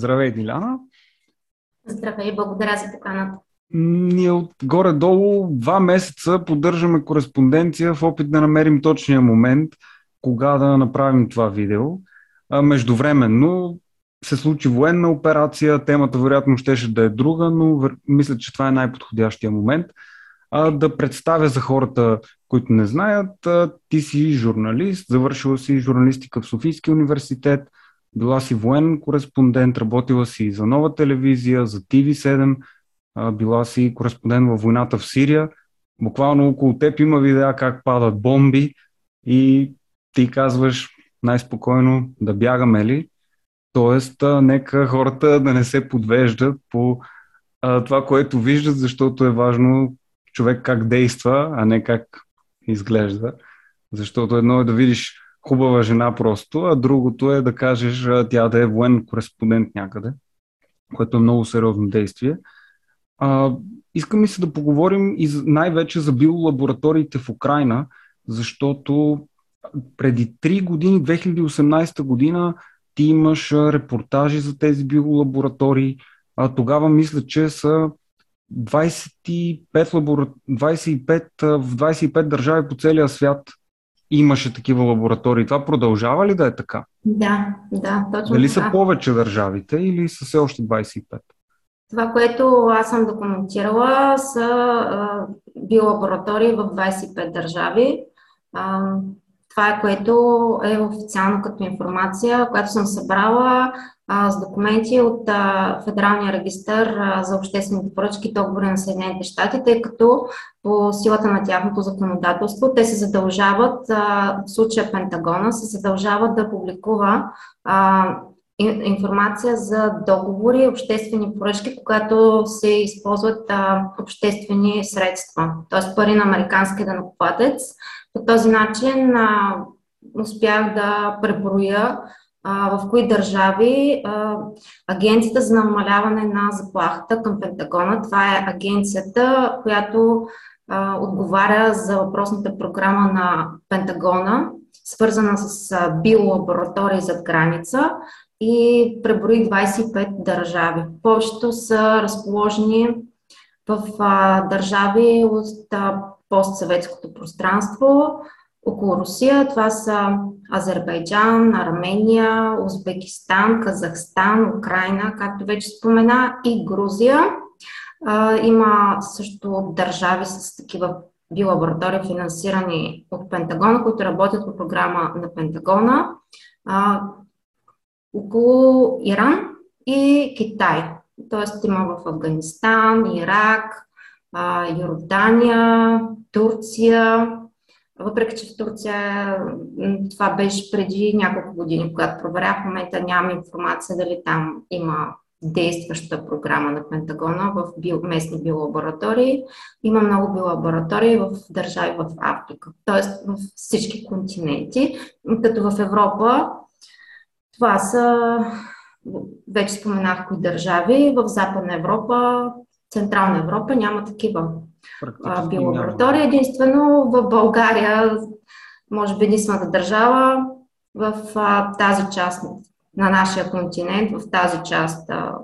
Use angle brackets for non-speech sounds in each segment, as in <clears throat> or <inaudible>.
Здравей, Диляна. Здравей, благодаря за поканата. Ние от горе-долу два месеца поддържаме кореспонденция в опит да намерим точния момент, кога да направим това видео. А, междувременно се случи военна операция, темата вероятно щеше да е друга, но мисля, че това е най-подходящия момент. А, да представя за хората, които не знаят, а, ти си журналист, завършила си журналистика в Софийския университет, била си военен кореспондент, работила си за нова телевизия, за TV7, а, била си кореспондент във войната в Сирия. Буквално около теб има видеа как падат бомби и ти казваш най-спокойно да бягаме ли. Тоест, нека хората да не се подвеждат по това, което виждат, защото е важно човек как действа, а не как изглежда. Защото едно е да видиш хубава жена просто, а другото е да кажеш тя да е военен кореспондент някъде, което е много сериозно действие. А, искам и се да поговорим и най-вече за биолабораториите в Украина, защото преди 3 години, 2018 година, ти имаш репортажи за тези биолаборатории. А тогава мисля, че са 25, лабора... 25 в 25 държави по целия свят имаше такива лаборатории. Това продължава ли да е така? Да, да, точно Дали така. са повече държавите или са все още 25? Това, което аз съм документирала, са а, биолаборатории в 25 държави. А, това е което е официално като информация, която съм събрала с документи от Федералния регистр а, за обществените поръчки и договори на Съединените щати, тъй като по силата на тяхното законодателство те се задължават, в случая Пентагона, се задължават да публикува информация за договори, обществени поръчки, когато се използват обществени средства, т.е. пари на американския данокоплатец. По този начин успях да преброя а, в кои държави а, Агенцията за намаляване на заплахата към Пентагона, това е агенцията, която а, отговаря за въпросната програма на Пентагона, свързана с биолаборатории зад граница и преброи 25 държави. Повечето са разположени в а, държави от а, постсъветското пространство, около Русия. Това са Азербайджан, Армения, Узбекистан, Казахстан, Украина, както вече спомена, и Грузия. А, има също държави с такива биолаборатории, финансирани от Пентагона, които работят по програма на Пентагона. А, около Иран и Китай. Тоест има в Афганистан, Ирак, Йордания, Турция. Въпреки, че в Турция това беше преди няколко години, когато проверях, в момента нямам информация дали там има действаща програма на Пентагона в био, местни биолаборатории. Има много биолаборатории в държави в Африка, т.е. в всички континенти, като в Европа това са, вече споменах кои държави, в Западна Европа, Централна Европа няма такива биолаборатории. Единствено в България, може би единствената държава в а, тази част на нашия континент, в тази част а,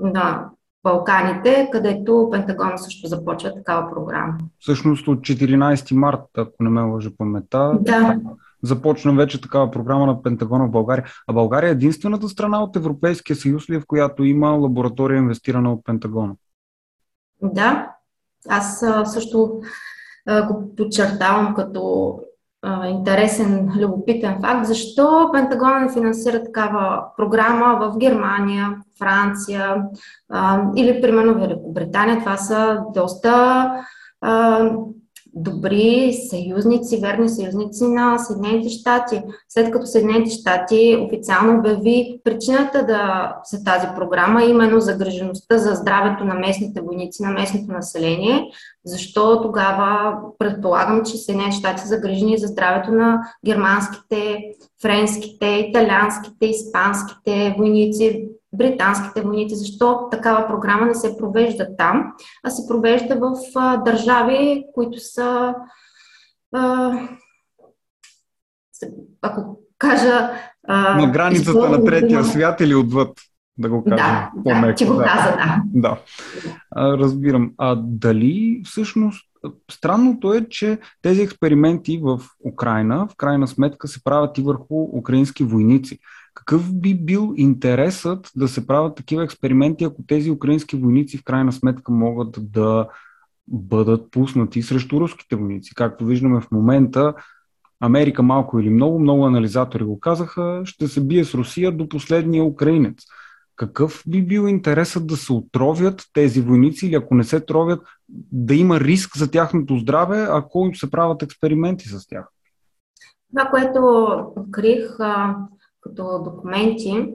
на Балканите, където Пентагон също започва такава програма. Всъщност от 14 марта, ако не ме лъжа памета, да започна вече такава програма на Пентагона в България. А България е единствената страна от Европейския съюз ли, в която има лаборатория инвестирана от Пентагона? Да, аз също го подчертавам като интересен, любопитен факт, защо Пентагона не финансира такава програма в Германия, Франция или примерно Великобритания. Това са доста добри съюзници, верни съюзници на Съединените щати. След като Съединените щати официално обяви причината да се тази програма, именно загрежеността за здравето на местните войници, на местното население, защо тогава предполагам, че Съединените щати са загрижени за здравето на германските, френските, италианските, испанските войници, британските войници, защо такава програма не се провежда там, а се провежда в а, държави, които са, а, ако кажа... А, на границата на третия на... свят или отвъд? да го кажем да, по-меко. Да, ти го да. каза, да. Да, а, разбирам. А дали всъщност Странното е, че тези експерименти в Украина в крайна сметка се правят и върху украински войници. Какъв би бил интересът да се правят такива експерименти, ако тези украински войници в крайна сметка могат да бъдат пуснати срещу руските войници? Както виждаме в момента, Америка малко или много, много анализатори го казаха, ще се бие с Русия до последния украинец. Какъв би бил интересът да се отровят тези войници или ако не се тровят, да има риск за тяхното здраве, ако им се правят експерименти с тях? Това, което открих като документи,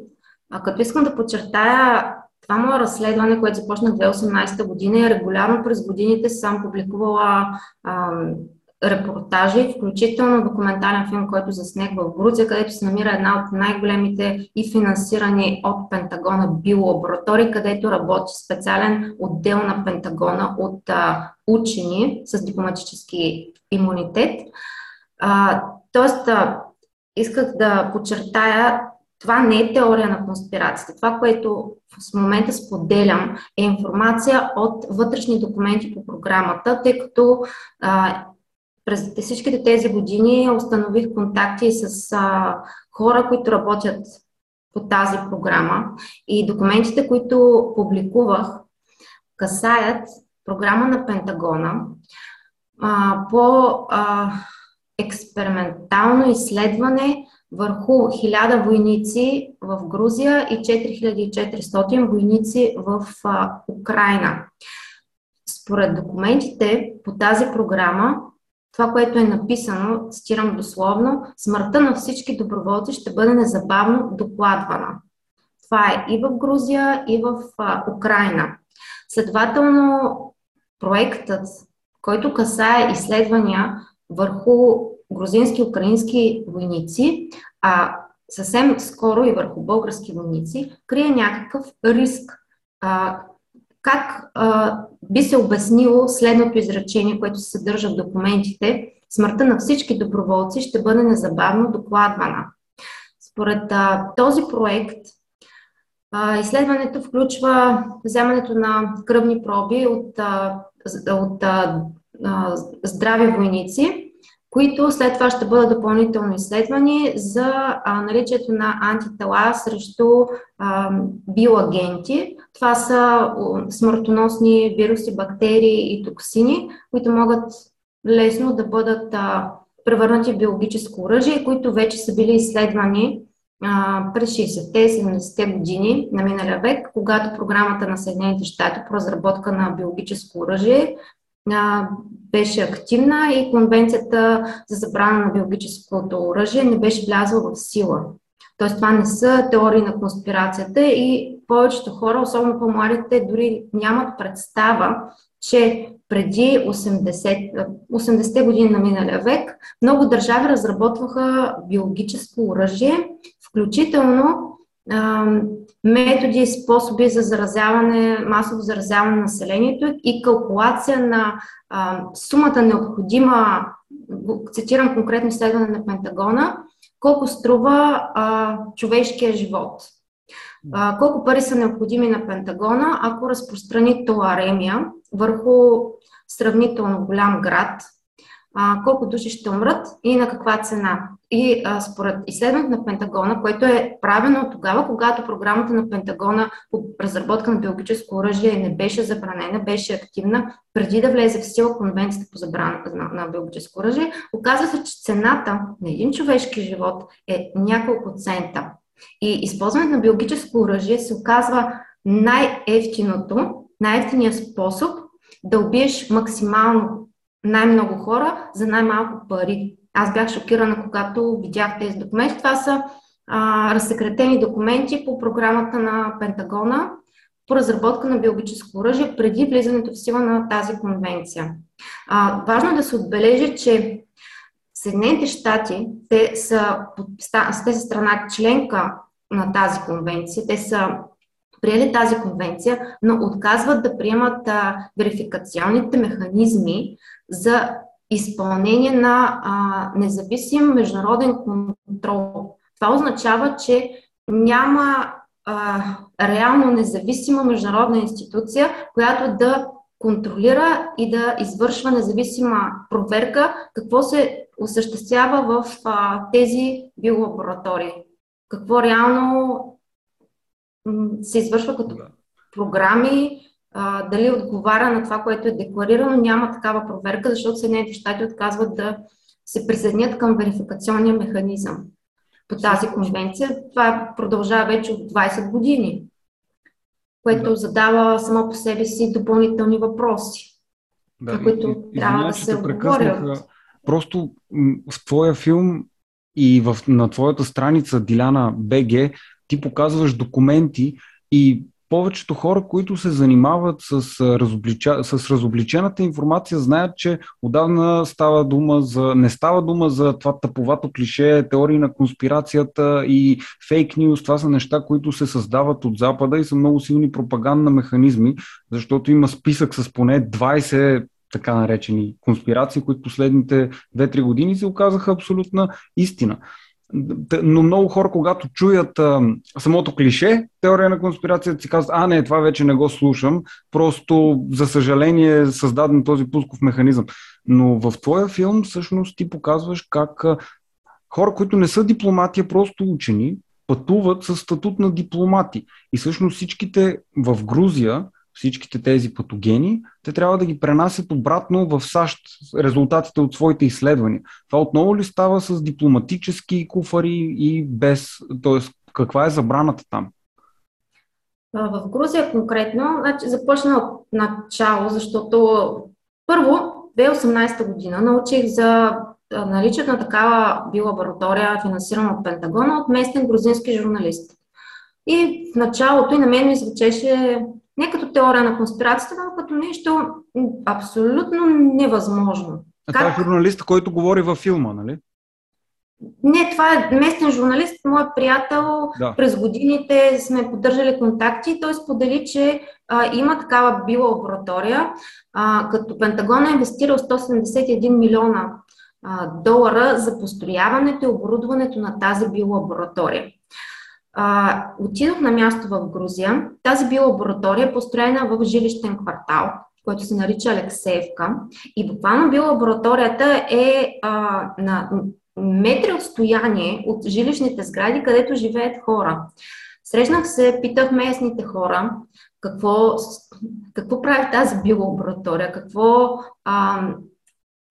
а, като искам да подчертая, това мое разследване, което започна в 2018 година, е регулярно през годините съм публикувала а, репортажи, включително документален филм, който заснех в Грузия, където се намира една от най-големите и финансирани от Пентагона биолаборатории, където работи специален отдел на Пентагона от а, учени с дипломатически имунитет. А, тоест, а, исках да подчертая, това не е теория на конспирацията. Това, което в момента споделям, е информация от вътрешни документи по програмата, тъй като а, през всичките тези години установих контакти с а, хора, които работят по тази програма и документите, които публикувах, касаят програма на Пентагона а, по а, експериментално изследване върху 1000 войници в Грузия и 4400 войници в а, Украина. Според документите по тази програма това, което е написано, цитирам дословно, смъртта на всички доброволци ще бъде незабавно докладвана. Това е и в Грузия, и в а, Украина. Следователно, проектът, който касае изследвания върху грузински украински войници, а съвсем скоро и върху български войници, крие някакъв риск. А, как а, би се обяснило следното изречение, което се съдържа в документите? Смъртта на всички доброволци ще бъде незабавно докладвана. Според а, този проект, а, изследването включва вземането на кръвни проби от, а, от а, здрави войници, които след това ще бъдат допълнително изследвани за а, наличието на антитела срещу а, биоагенти. Това са смъртоносни вируси, бактерии и токсини, които могат лесно да бъдат а, превърнати в биологическо оръжие, които вече са били изследвани а, през 60-те и 70-те години на миналия век, когато програмата на Съединените щати по разработка на биологическо оръжие беше активна и конвенцията за забрана на биологическото оръжие не беше влязла в сила. Тоест това не са теории на конспирацията и повечето хора, особено по-младите, дори нямат представа, че преди 80, 80-те години на миналия век много държави разработваха биологическо оръжие, включително методи и способи за заразяване, масово заразяване на населението и калкулация на сумата необходима, цитирам конкретно изследване на Пентагона, колко струва човешкия живот. Колко пари са необходими на Пентагона, ако разпространи толаремия върху сравнително голям град, а, колко души ще умрат и на каква цена. И а, според изследването на Пентагона, което е правено тогава, когато програмата на Пентагона по разработка на биологическо оръжие не беше забранена, беше активна, преди да влезе в сила конвенцията по забрана на, на биологическо оръжие, оказва се, че цената на един човешки живот е няколко цента. И използването на биологическо оръжие се оказва най-ефтиното, най-ефтиният способ да убиеш максимално най-много хора за най-малко пари. Аз бях шокирана, когато видях тези документи. Това са а, разсекретени документи по програмата на Пентагона по разработка на биологическо оръжие преди влизането в сила на тази конвенция. А, важно е да се отбележи, че Съединените щати, те са, те са страна членка на тази конвенция, те са приели тази конвенция, но отказват да приемат а, верификационните механизми за изпълнение на а, независим международен контрол. Това означава, че няма а, реално независима международна институция, която да контролира и да извършва независима проверка какво се осъществява в а, тези биолаборатории. Какво реално се извършва като програми, а, дали отговаря на това, което е декларирано. Няма такава проверка, защото Съединените щати отказват да се присъединят към верификационния механизъм по тази конвенция. Това продължава вече от 20 години, което да. задава само по себе си допълнителни въпроси, да, на които и, трябва да се отговорят. Просто в твоя филм и в, на твоята страница Диляна БГ ти показваш документи и повечето хора, които се занимават с, разоблича, с разобличената информация, знаят, че отдавна става дума за, не става дума за това тъповато клише, теории на конспирацията и фейк нюз. Това са неща, които се създават от Запада и са много силни пропагандни механизми, защото има списък с поне 20 така наречени конспирации, които последните 2-3 години се оказаха абсолютна истина но много хора, когато чуят а, самото клише, теория на конспирацията, си казват, а не, това вече не го слушам, просто за съжаление е създаден този пусков механизъм. Но в твоя филм всъщност ти показваш как а, хора, които не са дипломати, а просто учени, пътуват с статут на дипломати. И всъщност всичките в Грузия всичките тези патогени, те трябва да ги пренасят обратно в САЩ резултатите от своите изследвания. Това отново ли става с дипломатически куфари и без, т.е. каква е забраната там? В Грузия конкретно, значи, започна от начало, защото първо, 2018 година научих за наличието на такава биолаборатория, финансирана от Пентагона, от местен грузински журналист. И в началото и на мен ми звучеше не като теория на конспирацията, но като нещо абсолютно невъзможно. А как... това е журналист, който говори във филма, нали? Не, това е местен журналист, мой приятел. Да. През годините сме поддържали контакти. Той сподели, че а, има такава биолаборатория, а, като Пентагон е инвестирал 171 милиона а, долара за построяването и оборудването на тази биолаборатория а, отидох на място в Грузия. Тази биолаборатория е построена в жилищен квартал, който се нарича Алексеевка. И буквално биолабораторията е а, на метри отстояние от жилищните сгради, където живеят хора. Срещнах се, питах местните хора какво, какво прави тази биолаборатория, какво а,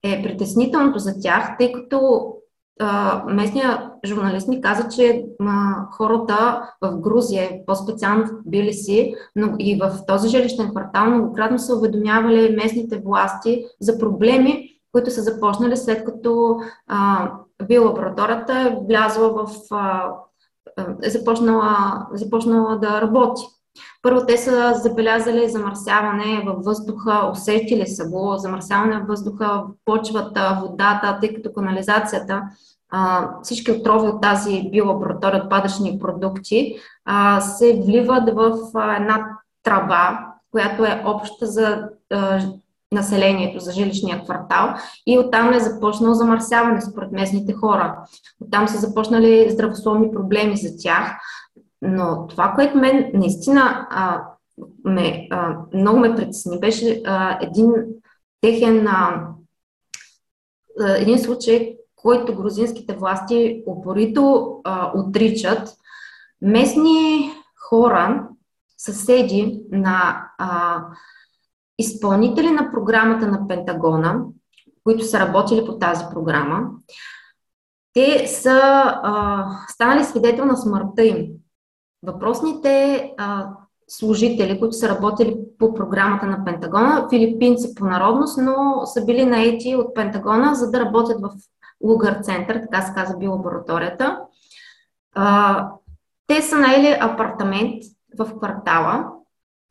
е притеснителното за тях, тъй като местният журналист ми каза, че а, хората в Грузия, по-специално в Билиси, но и в този жилищен квартал многократно са уведомявали местните власти за проблеми, които са започнали след като а, биолабораторията е влязла в. А, е започнала, започнала да работи. Първо те са забелязали замърсяване във въздуха, усетили са го, замърсяване във въздуха, почвата, водата, тъй като канализацията, всички отрови от тази биолаборатория, отпадъчни продукти, се вливат в една траба, която е обща за населението, за жилищния квартал и оттам е започнало замърсяване според местните хора. Оттам са започнали здравословни проблеми за тях. Но това, което мен наистина а, ме, а, много ме притесни, беше а, един техен а, един случай, който грузинските власти упорито а, отричат. Местни хора, съседи на а, изпълнители на програмата на Пентагона, които са работили по тази програма, те са а, станали свидетел на смъртта им. Въпросните а, служители, които са работили по програмата на Пентагона, филипинци по народност, но са били наети от Пентагона, за да работят в Лугър център, така се казва биолабораторията. А, те са наели апартамент в квартала,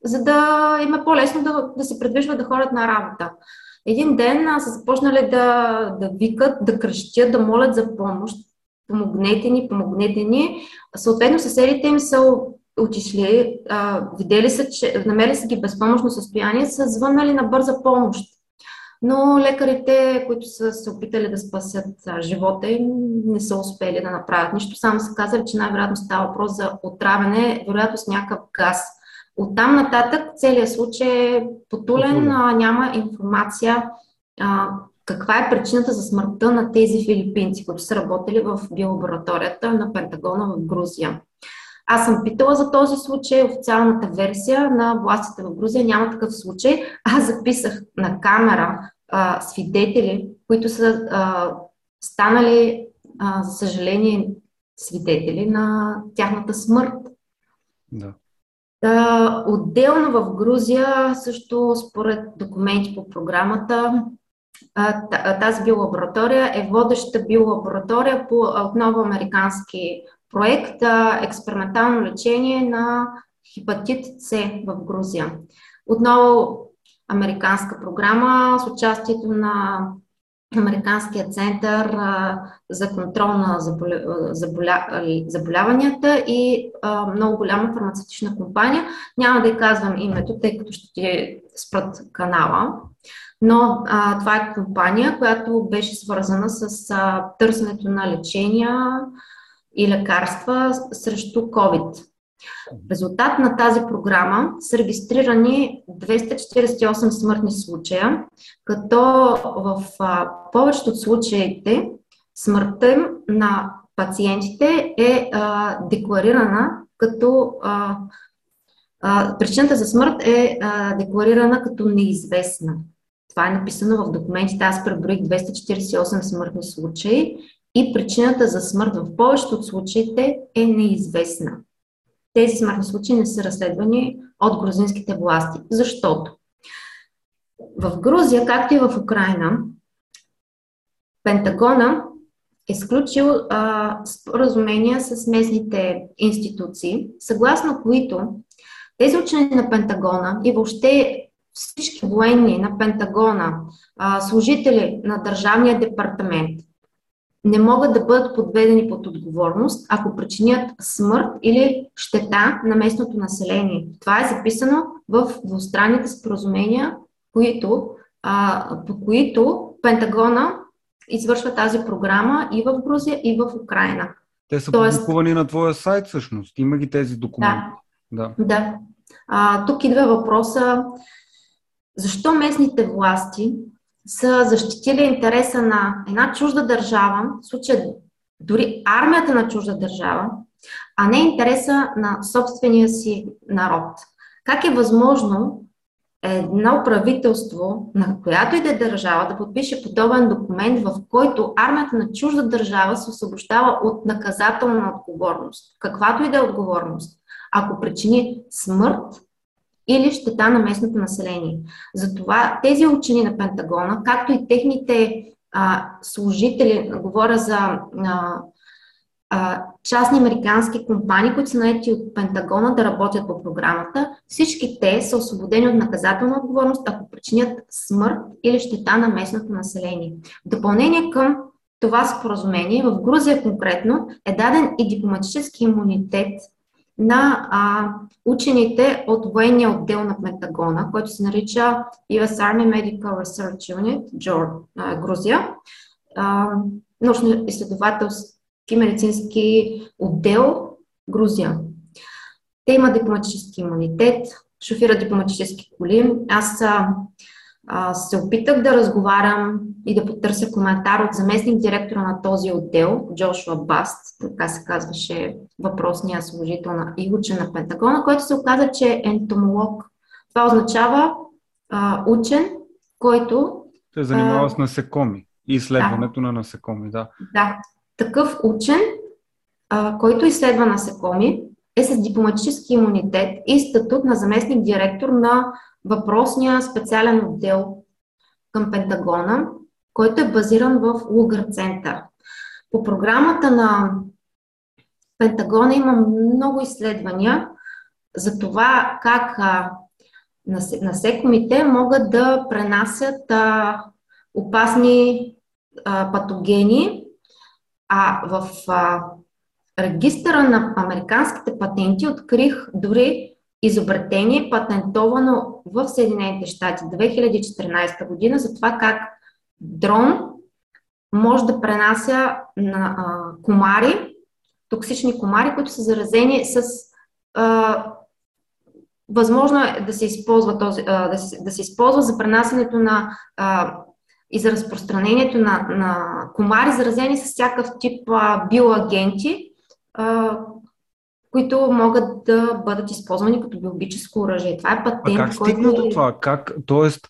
за да им е по-лесно да, да се предвижват да ходят на работа. Един ден са започнали да, да викат, да кръщят, да молят за помощ. Помогнете ни, помогнете ни. Съответно, съседите им са отишли, а, видели са, че намерили са ги безпомощно състояние, са звъннали на бърза помощ. но лекарите, които са се опитали да спасят живота им, не са успели да направят нищо. Само са казали, че най-вероятно става въпрос за отравяне, вероятно с някакъв газ. Оттам нататък целият случай е потулен, няма информация а, каква е причината за смъртта на тези филипинци, които са работили в биолабораторията на Пентагона в Грузия. Аз съм питала за този случай, официалната версия на властите в Грузия няма такъв случай. Аз записах на камера а, свидетели, които са а, станали, а, за съжаление, свидетели на тяхната смърт. Да. А, отделно в Грузия, също според документи по програмата, тази биолаборатория е водеща биолаборатория по отново американски проект експериментално лечение на хепатит С в Грузия. Отново американска програма с участието на Американския център за контрол на заболяванията и много голяма фармацевтична компания. Няма да й казвам името, тъй като ще ти спрат канала. Но а, това е компания, която беше свързана с а, търсенето на лечения и лекарства срещу COVID. В резултат на тази програма са регистрирани 248 смъртни случая, като в а, повечето от случаите смъртта на пациентите е а, декларирана като а, а, причината за смърт е а, декларирана като неизвестна. Това е написано в документите. Аз преброих 248 смъртни случаи и причината за смърт в повечето от случаите е неизвестна. Тези смъртни случаи не са разследвани от грузинските власти. Защото в Грузия, както и в Украина, Пентагона е сключил а, споразумения с местните институции, съгласно които тези учени на Пентагона и въобще всички военни на Пентагона, служители на Държавния департамент не могат да бъдат подведени под отговорност, ако причинят смърт или щета на местното население. Това е записано в двустранните споразумения, които, а, по които Пентагона извършва тази програма и в Грузия, и в Украина. Те са Тоест... публикувани на твоя сайт всъщност. Има ги тези документи. Да. да. да. А, тук идва въпроса защо местните власти са защитили интереса на една чужда държава, в случая дори армията на чужда държава, а не интереса на собствения си народ. Как е възможно едно правителство, на която и да е държава, да подпише подобен документ, в който армията на чужда държава се освобождава от наказателна отговорност, каквато и да е отговорност, ако причини смърт или щета на местното население. Затова тези учени на Пентагона, както и техните а, служители, говоря за а, а, частни американски компании, които са наети от Пентагона да работят по програмата, всички те са освободени от наказателна отговорност, ако причинят смърт или щета на местното население. В допълнение към това споразумение, в Грузия конкретно е даден и дипломатически имунитет на а, учените от военния отдел на Пентагона, който се нарича US Army Medical Research Unit, Джор, а, Грузия, научно-изследователски медицински отдел Грузия. Те имат дипломатически имунитет, шофират дипломатически коли. Аз а, а, се опитах да разговарям и да потърся коментар от заместник директора на този отдел, Джошуа Баст, така се казваше въпросния служител на учен на Пентагона, който се оказа, че е ентомолог. Това означава а, учен, който... Се занимава а, с насекоми и изследването да. на насекоми, да. Да, такъв учен, а, който изследва насекоми, е с дипломатически имунитет и статут на заместник директор на въпросния специален отдел към Пентагона, който е базиран в Лугър център. По програмата на Пентагона има много изследвания за това как насекомите могат да пренасят опасни патогени, а в регистъра на американските патенти открих дори изобретение, патентовано в Съединените щати 2014 година за това как дрон може да пренася на а, комари, токсични комари, които са заразени с. А, възможно е да се използва, този, а, да, се, да се използва за пренасенето на а, и за разпространението на, на комари, заразени с всякакъв тип а, биоагенти, а, които могат да бъдат използвани като биологическо оръжие. Това е патент. А как стигна който... до това? Как, тоест,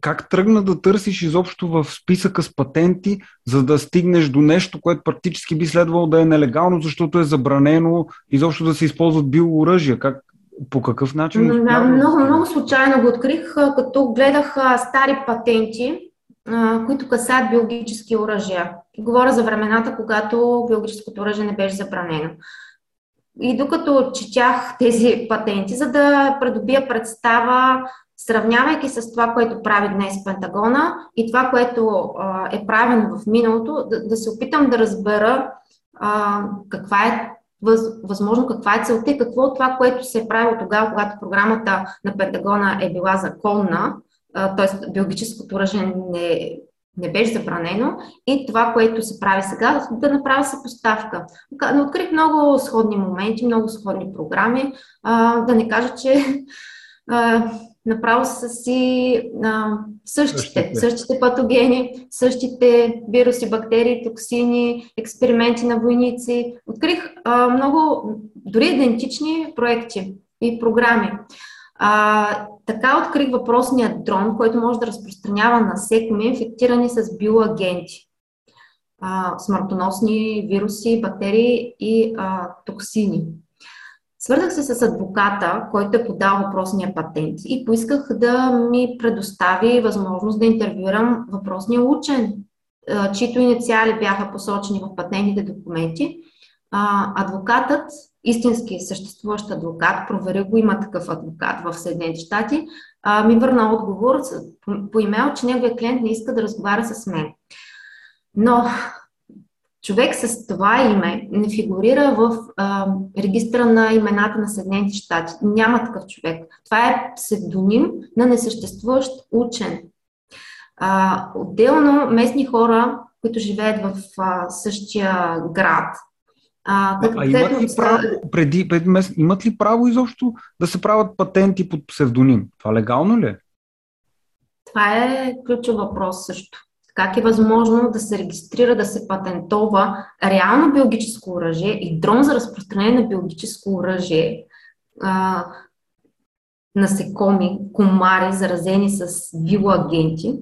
как тръгна да търсиш изобщо в списъка с патенти, за да стигнеш до нещо, което практически би следвало да е нелегално, защото е забранено изобщо да се използват биооръжия? Как, по какъв начин? Много, много, много случайно го открих, като гледах стари патенти, които касаят биологически оръжия. Говоря за времената, когато биологическото оръжие не беше забранено. И докато четях тези патенти, за да придобия представа сравнявайки с това, което прави днес Пентагона и това, което а, е правено в миналото, да, да се опитам да разбера а, каква е въз, възможно каква е целта и какво от това, което се е правило тогава, когато програмата на Пентагона е била законна, т.е. биологическото оръжие не, не беше забранено и това, което се прави сега, да направя съпоставка. Но открих много сходни моменти, много сходни програми. А, да не кажа, че <laughs> а, направо са си а, същите, същите, същите патогени, същите вируси, бактерии, токсини, експерименти на войници. Открих а, много, дори идентични проекти и програми. А, така открих въпросния дрон, който може да разпространява насекоми, инфектирани с биоагенти. А, смъртоносни вируси, бактерии и а, токсини. Свързах се с адвоката, който е подал въпросния патент и поисках да ми предостави възможност да интервюрам въпросния учен, чието инициали бяха посочени в патентните документи. Адвокатът, истински съществуващ адвокат, проверя го, има такъв адвокат в Съединените щати, ми върна отговор по имейл, че неговия клиент не иска да разговаря с мен. Но човек с това име не фигурира в а, регистра на имената на Съединените щати. Няма такъв човек. Това е псевдоним на несъществуващ учен. А, отделно местни хора, които живеят в а, същия град, а, а имат ли право, преди, преди имат ли право изобщо да се правят патенти под псевдоним? Това легално ли е? Това е ключов въпрос също. Как е възможно да се регистрира, да се патентова реално биологическо оръжие и дрон за разпространение на биологическо оръжие, а, насекоми, комари, заразени с биоагенти?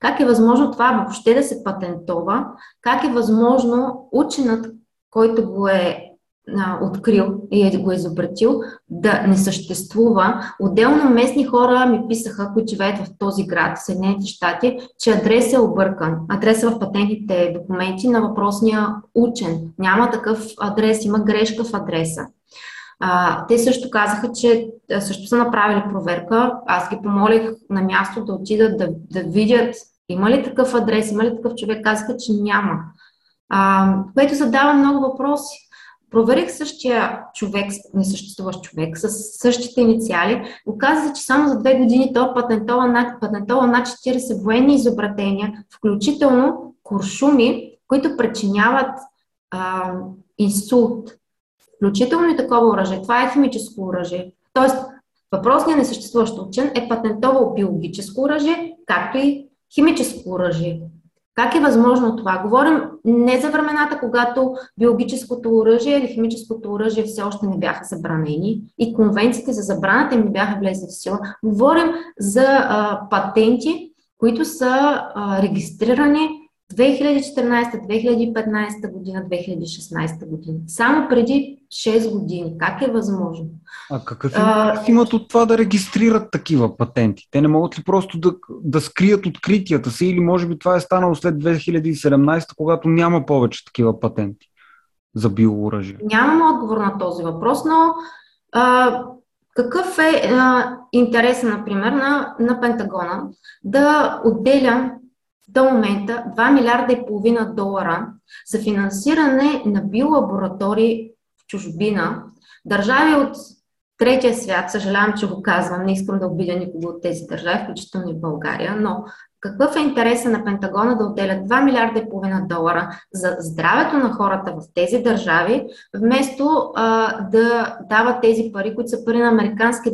Как е възможно това въобще да се патентова? Как е възможно ученът, който го е а, открил и е го изобретил, да не съществува. Отделно местни хора ми писаха, които живеят в този град, в Съединените щати, че адрес е объркан. Адрес в патентните документи на въпросния учен. Няма такъв адрес, има грешка в адреса. А, те също казаха, че също са направили проверка. Аз ги помолих на място да отидат да, да видят има ли такъв адрес, има ли такъв човек. Казаха, че няма. Което задава много въпроси. Проверих същия човек, несъществуващ човек, с същите инициали. Оказва се, че само за две години той патентова над, патентова над 40 военни изобретения, включително куршуми, които причиняват а, инсулт. Включително и такова оръжие. Това е химическо оръжие. Тоест, въпросният несъществуващ учен е патентовал биологическо оръжие, както и химическо оръжие. Как е възможно това? Говорим не за времената, когато биологическото оръжие или химическото оръжие все още не бяха забранени и конвенциите за забраната им не бяха влезли в сила. Говорим за а, патенти, които са а, регистрирани 2014, 2015 година, 2016 година. Само преди 6 години. Как е възможно? А какъв а, имат от това да регистрират такива патенти? Те не могат ли просто да, да скрият откритията си или може би това е станало след 2017, когато няма повече такива патенти за биооръжие? Нямам отговор на този въпрос, но а, какъв е а, интереса, например, на, на Пентагона да отделя до момента 2 милиарда и половина долара за финансиране на биолаборатории чужбина, държави от третия свят, съжалявам, че го казвам, не искам да обидя никого от тези държави, включително и в България, но какъв е интереса на Пентагона да отделят 2 милиарда и половина долара за здравето на хората в тези държави, вместо а, да дават тези пари, които са пари на американски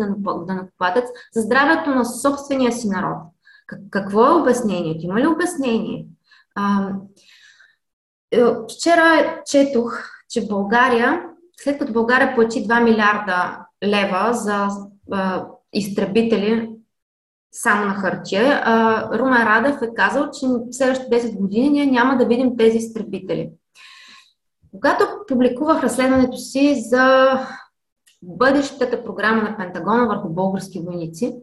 данъкоплатец, за здравето на собствения си народ? Какво е обяснението? Има ли обяснение? А, е, вчера четох, че България, след като България плати 2 милиарда лева за а, изтребители само на хартия, а, Румен Радев е казал, че в следващите 10 години ние няма да видим тези изтребители. Когато публикувах разследването си за бъдещата програма на Пентагона върху български войници,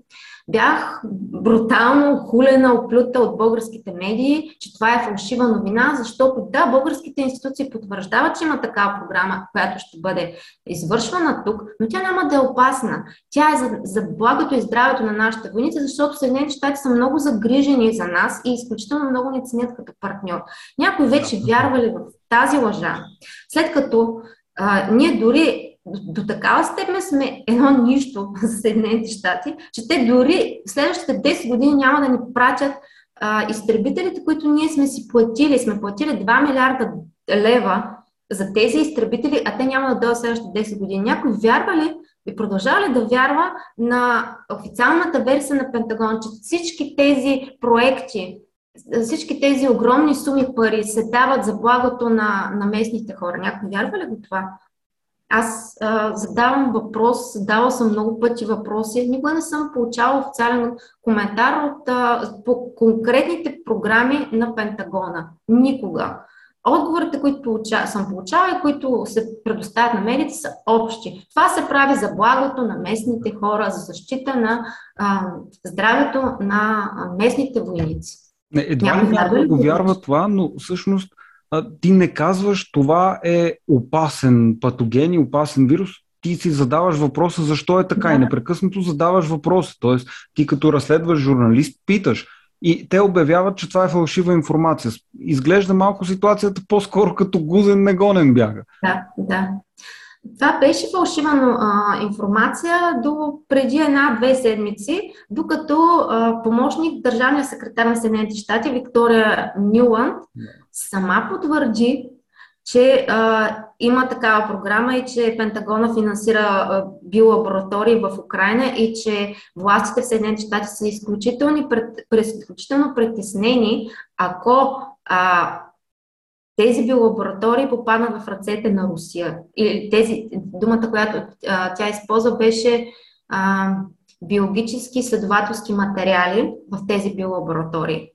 Бях брутално хулена, оплюта от българските медии, че това е фалшива новина, защото да, българските институции потвърждават, че има такава програма, която ще бъде извършвана тук, но тя няма да е опасна. Тя е за, за благото и здравето на нашите войници, защото Съединените щати са много загрижени за нас и изключително много ни ценят като партньор. Някои вече вярвали в тази лъжа. След като а, ние дори до такава степен сме едно нищо <laughs> за Съединените щати, че те дори в следващите 10 години няма да ни пратят а, изтребителите, които ние сме си платили. Сме платили 2 милиарда лева за тези изтребители, а те няма да дойдат следващите 10 години. Някой вярва ли и продължава ли да вярва на официалната версия на Пентагон, че всички тези проекти, всички тези огромни суми пари се дават за благото на, на местните хора. Някой вярва ли го това? Аз а, задавам въпрос, задавал съм много пъти въпроси, никога не съм получавала официален коментар от, а, по конкретните програми на Пентагона. Никога. Отговорите, които получа, съм получавала и които се предоставят на медиите, са общи. Това се прави за благото на местните хора, за защита на а, здравето на местните войници. Не, едва ли някой го вярва това, но всъщност ти не казваш това е опасен патоген и опасен вирус, ти си задаваш въпроса защо е така да. и непрекъснато задаваш въпроса. Тоест, ти като разследваш журналист, питаш. И те обявяват, че това е фалшива информация. Изглежда малко ситуацията по-скоро като гузен негонен бяга. Да, да. Това беше фалшива а, информация до преди една-две седмици, докато а, помощник държавния секретар на Съединените щати Виктория Нюланд сама потвърди, че а, има такава програма и че Пентагона финансира а, биолаборатории в Украина и че властите в Съединените щати са изключително, пред, изключително притеснени, ако а, тези биолаборатории попаднат в ръцете на Русия. И тези, думата, която а, тя използва, беше а, биологически изследователски материали в тези биолаборатории.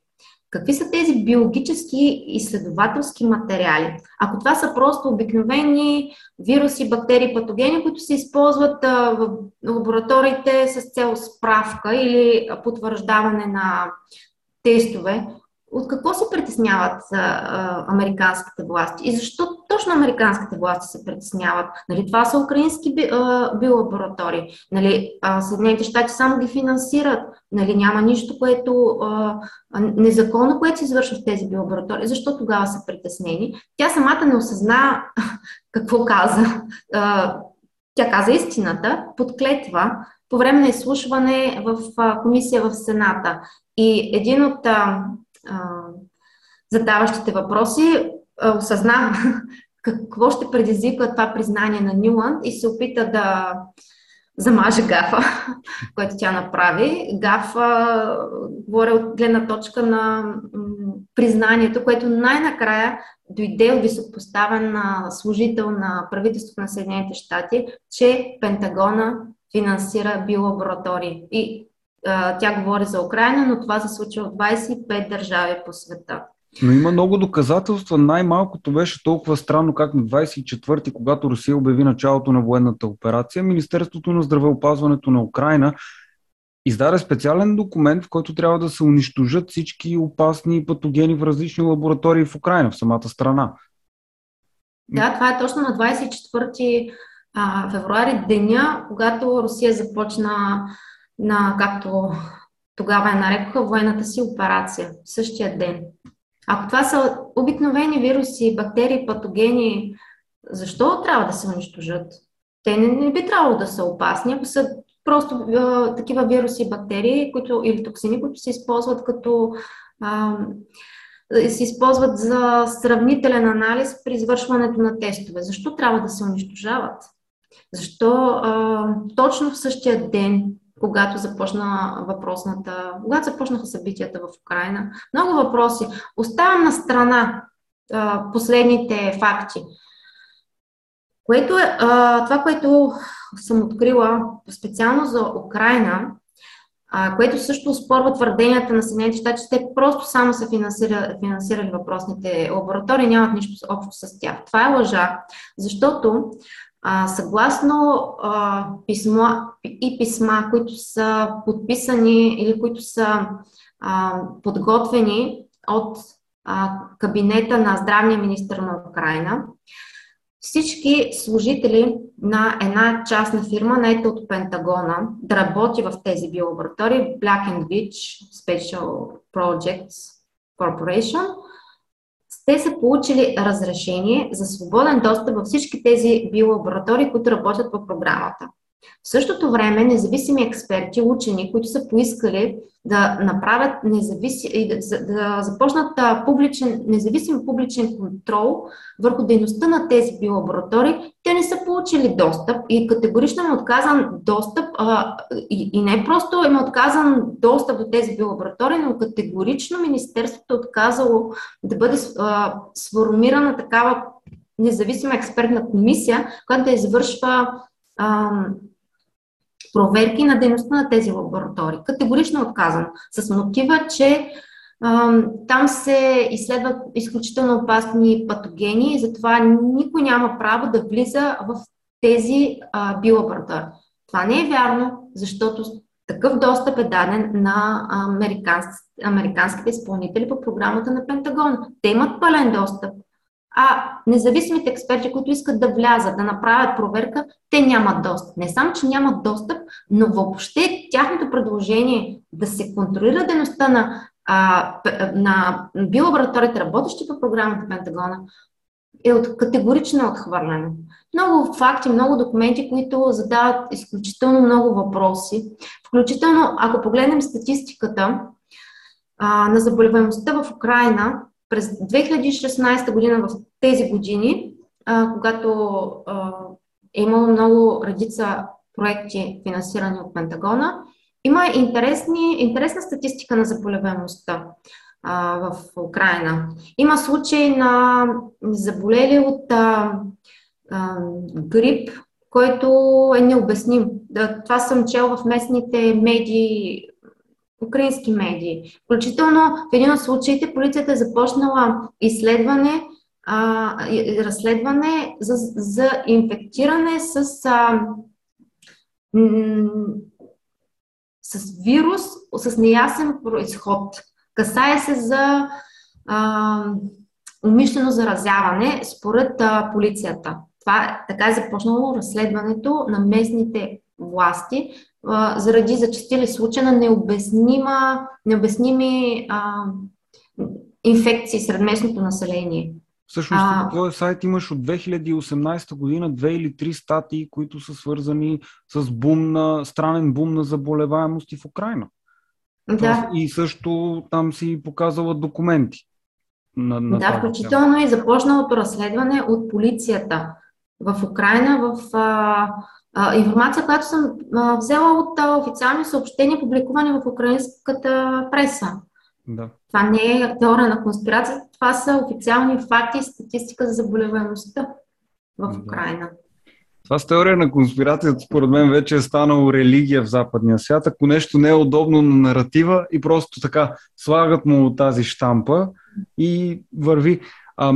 Какви са тези биологически изследователски материали? Ако това са просто обикновени вируси, бактерии, патогени, които се използват а, в лабораториите с цел справка или потвърждаване на тестове, от какво се притесняват а, американските власти и защо точно американските власти се притесняват? Нали, това са украински би, а, биолаборатории. Нали, а, Съединените щати само ги финансират. Нали, няма нищо, което а, незаконно, което се извършва в тези биолаборатории. Защо тогава са притеснени? Тя самата не осъзна <laughs> какво каза. А, тя каза истината, подклетва по време на изслушване в а, комисия в Сената. И един от а, задаващите въпроси, осъзна <laughs> какво ще предизвика това признание на Нюланд и се опита да замаже гафа, <laughs> което тя направи. Гафа говоря от гледна точка на признанието, което най-накрая дойде от високопоставен служител на правителството на Съединените щати, че Пентагона финансира биолаборатории. И тя говори за Украина, но това се случва в 25 държави по света. Но има много доказателства. Най-малкото беше толкова странно, как на 24-ти, когато Русия обяви началото на военната операция, Министерството на здравеопазването на Украина издаде специален документ, в който трябва да се унищожат всички опасни патогени в различни лаборатории в Украина, в самата страна. Да, това е точно на 24 февруари, деня, когато Русия започна на, както тогава я нарекоха, военната си операция, същия ден. Ако това са обикновени вируси, бактерии, патогени, защо трябва да се унищожат? те не, не би трябвало да са опасни, ако са просто а, такива вируси и бактерии които, или токсини, които се използват като а, се използват за сравнителен анализ при извършването на тестове. Защо трябва да се унищожават? Защо а, точно в същия ден, когато започна въпросната, когато започнаха събитията в Украина, много въпроси. Оставям на страна а, последните факти. Което е, а, това, което съм открила специално за Украина, а, което също спорва твърденията на Съединените щати, че те просто само са финансирали, финансирали въпросните лаборатории, нямат нищо общо с тях. Това е лъжа, защото а, съгласно а, писма и писма, които са подписани или които са а, подготвени от а, кабинета на здравния министр на Украина, всички служители на една частна фирма, наета от Пентагона, да работи в тези биолаборатории, Black and Beach Special Projects Corporation, те са получили разрешение за свободен достъп във всички тези биолаборатории, които работят по програмата. В същото време независими експерти, учени, които са поискали да направят независи, да, започнат публичен, независим публичен контрол върху дейността на тези биолаборатории, те не са получили достъп и категорично им е отказан достъп а, и, и не просто им е отказан достъп до тези биолаборатории, но категорично Министерството е отказало да бъде а, сформирана такава независима експертна комисия, която да извършва а, проверки на дейността на тези лаборатории. Категорично отказан. С мотива, че там се изследват изключително опасни патогени и затова никой няма право да влиза в тези а. Това не е вярно, защото такъв достъп е даден на американските изпълнители по програмата на Пентагона. Те имат пълен достъп а независимите експерти, които искат да влязат, да направят проверка, те нямат достъп. Не само, че нямат достъп, но въобще тяхното предложение да се контролира дейността на, на биолабораторите, работещи по програмата Пентагона, е от, категорично отхвърлено. Много факти, много документи, които задават изключително много въпроси. Включително, ако погледнем статистиката а, на заболеваемостта в Украина, през 2016 година в тези години, а, когато а, е имало много редица проекти, финансирани от Пентагона, има интересни, интересна статистика на заболеваемостта а, в Украина. Има случаи на заболели от а, а, грип, който е необясним. Да, това съм чел в местните медии украински медии. Включително в един от случаите полицията е започнала изследване, а, разследване за, за инфектиране с, а, м- с вирус с неясен происход. Касае се за а, умишлено заразяване според а, полицията. Това така е започнало разследването на местните власти а, заради зачастили случаи на необяснима, необясними а, инфекции сред местното население. Всъщност, а... този сайт имаш от 2018 година две или три статии, които са свързани с бум на, странен бум на заболеваемости в Украина. Да. И също там си показала документи. На, на да, включително и започналото разследване от полицията в Украина в а, а, информация, която съм а, взела от а, официални съобщения, публикувани в украинската преса. Да. Това не е теория на конспирация, това са официални факти и статистика за заболеваемостта в да. Украина. Това с теория на конспирацията, според мен, вече е станало религия в западния свят. Ако нещо не е удобно на наратива и просто така слагат му тази штампа и върви. А,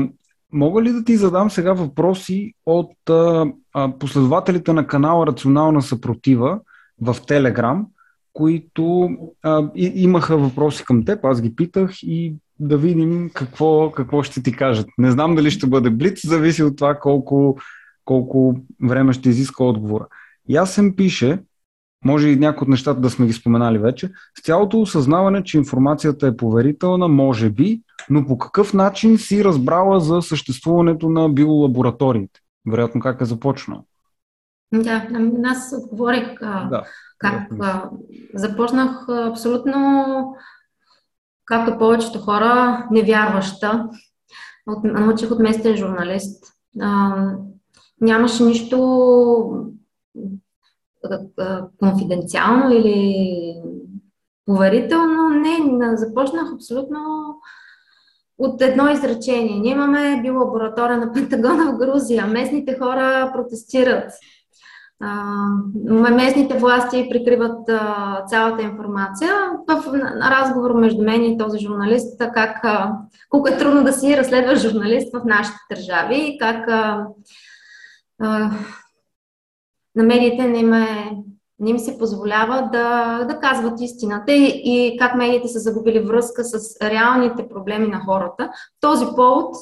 Мога ли да ти задам сега въпроси от а, а, последователите на канала Рационална съпротива в Телеграм, които а, и, имаха въпроси към теб, аз ги питах и да видим какво, какво ще ти кажат. Не знам дали ще бъде блиц, зависи от това колко, колко време ще изиска отговора. Ясен пише, може и някои от нещата да сме ги споменали вече, с цялото осъзнаване, че информацията е поверителна, може би, но по какъв начин си разбрала за съществуването на биолабораториите? Вероятно как е започнал? Да, аз отговорих да, как да. започнах абсолютно, както повечето хора, невярваща. От, научих от местен журналист. А, нямаше нищо конфиденциално или поверително. Не, започнах абсолютно от едно изречение. Ние имаме биолаборатория на Пентагона в Грузия. Местните хора протестират. местните власти прикриват цялата информация. В разговор между мен и този журналист, как, колко е трудно да си разследваш журналист в нашите държави, как а, а, на медиите не им, е, не им се позволява да, да казват истината и, и как медиите са загубили връзка с реалните проблеми на хората. В този повод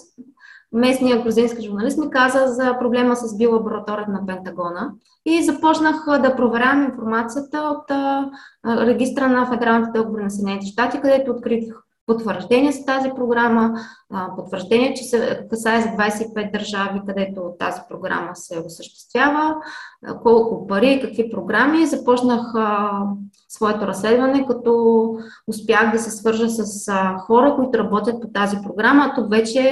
местният грузински журналист ми каза за проблема с биолабораторията на Пентагона и започнах да проверявам информацията от а, регистра на Федералните договори на Съединените щати, където открих потвърждение с тази програма, потвърждение, че се касае за 25 държави, където тази програма се осъществява, колко пари, какви програми. Започнах своето разследване, като успях да се свържа с хора, които работят по тази програма. Тук вече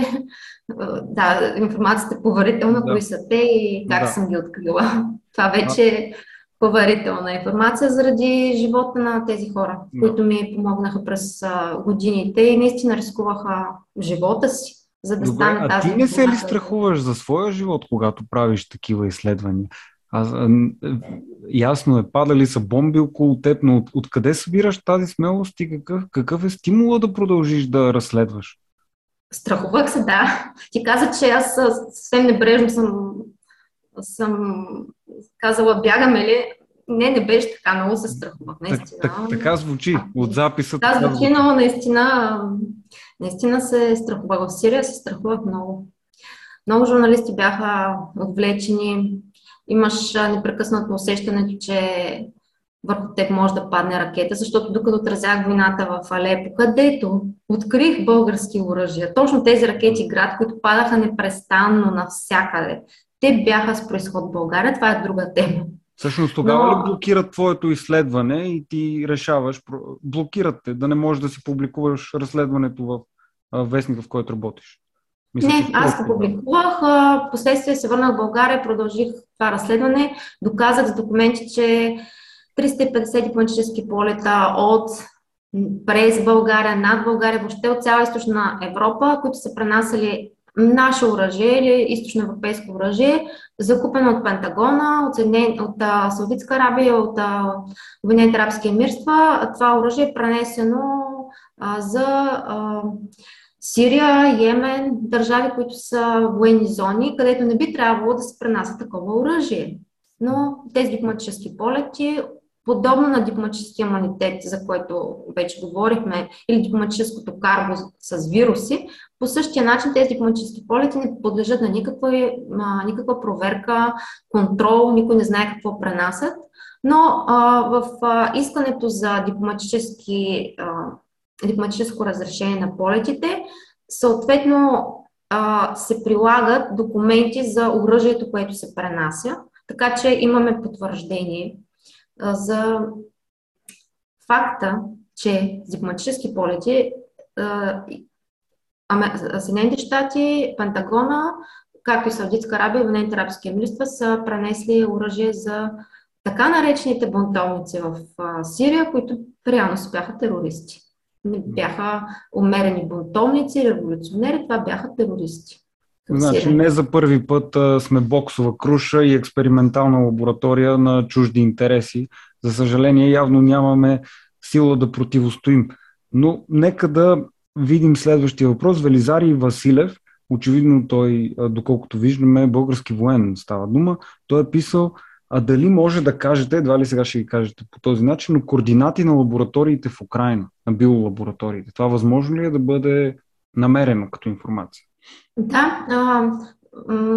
да, информацията е поверителна, да. кои са те и как да. съм ги открила. <laughs> Това вече поверителна информация заради живота на тези хора, да. които ми помогнаха през годините и наистина рискуваха живота си, за да Добре, стане тази А ти не се ли страхуваш за своя живот, когато правиш такива изследвания? А, а, ясно е, падали са бомби около теб, но от, откъде събираш тази смелост и какъв, какъв е стимула да продължиш да разследваш? Страхувах се, да. Ти каза, че аз съвсем небрежно съм съм казала, бягаме ли? Не, не беше така, много се страхувах, наистина. Так, так, така звучи от записа. Да, звучи, но наистина, наистина се страхувах. В Сирия се страхувах много. Много журналисти бяха отвлечени. Имаш непрекъснато усещането, че върху теб може да падне ракета, защото докато отразях вината в Алепо, където открих български оръжия, точно тези ракети град, които падаха непрестанно навсякъде те бяха с происход България. Това е друга тема. Всъщност тогава Но... ли блокират твоето изследване и ти решаваш, блокират те, да не можеш да си публикуваш разследването в вестника, в който работиш? Мисля, не, аз го публикувах, последствие се върнах в България, продължих това разследване, доказах с документи, че 350 дипломатически полета от през България, над България, въобще от цяла източна Европа, които са пренасяли наше оръжие или източноевропейско оръжие, закупено от Пентагона, от, Съединен... от Саудитска Арабия, от Обединените арабски емирства. Това оръжие е пренесено а, за а, Сирия, Йемен, държави, които са военни зони, където не би трябвало да се пренася такова оръжие. Но тези дипломатически полети подобно на дипломатическия имунитет, за който вече говорихме, или дипломатическото карго с вируси, по същия начин тези дипломатически полети не подлежат на никаква, на никаква проверка, контрол, никой не знае какво пренасят. Но а, в а, искането за дипломатически, а, дипломатическо разрешение на полетите, съответно а, се прилагат документи за оръжието, което се пренася, така че имаме потвърждение за факта, че дипломатически полети Съединените щати, Пентагона, както и Саудитска Арабия и Обединените арабски емирства са пренесли оръжие за така наречените бунтовници в Сирия, които реално си бяха терористи. Не бяха умерени бунтовници, революционери, това бяха терористи. Значи не за първи път а, сме боксова круша и експериментална лаборатория на чужди интереси. За съжаление, явно нямаме сила да противостоим. Но нека да видим следващия въпрос. Велизарий Василев, очевидно той, доколкото виждаме, български воен става дума, той е писал а дали може да кажете, едва ли сега ще ги кажете по този начин, но координати на лабораториите в Украина, на биолабораториите. Това възможно ли е да бъде намерено като информация? Да, а,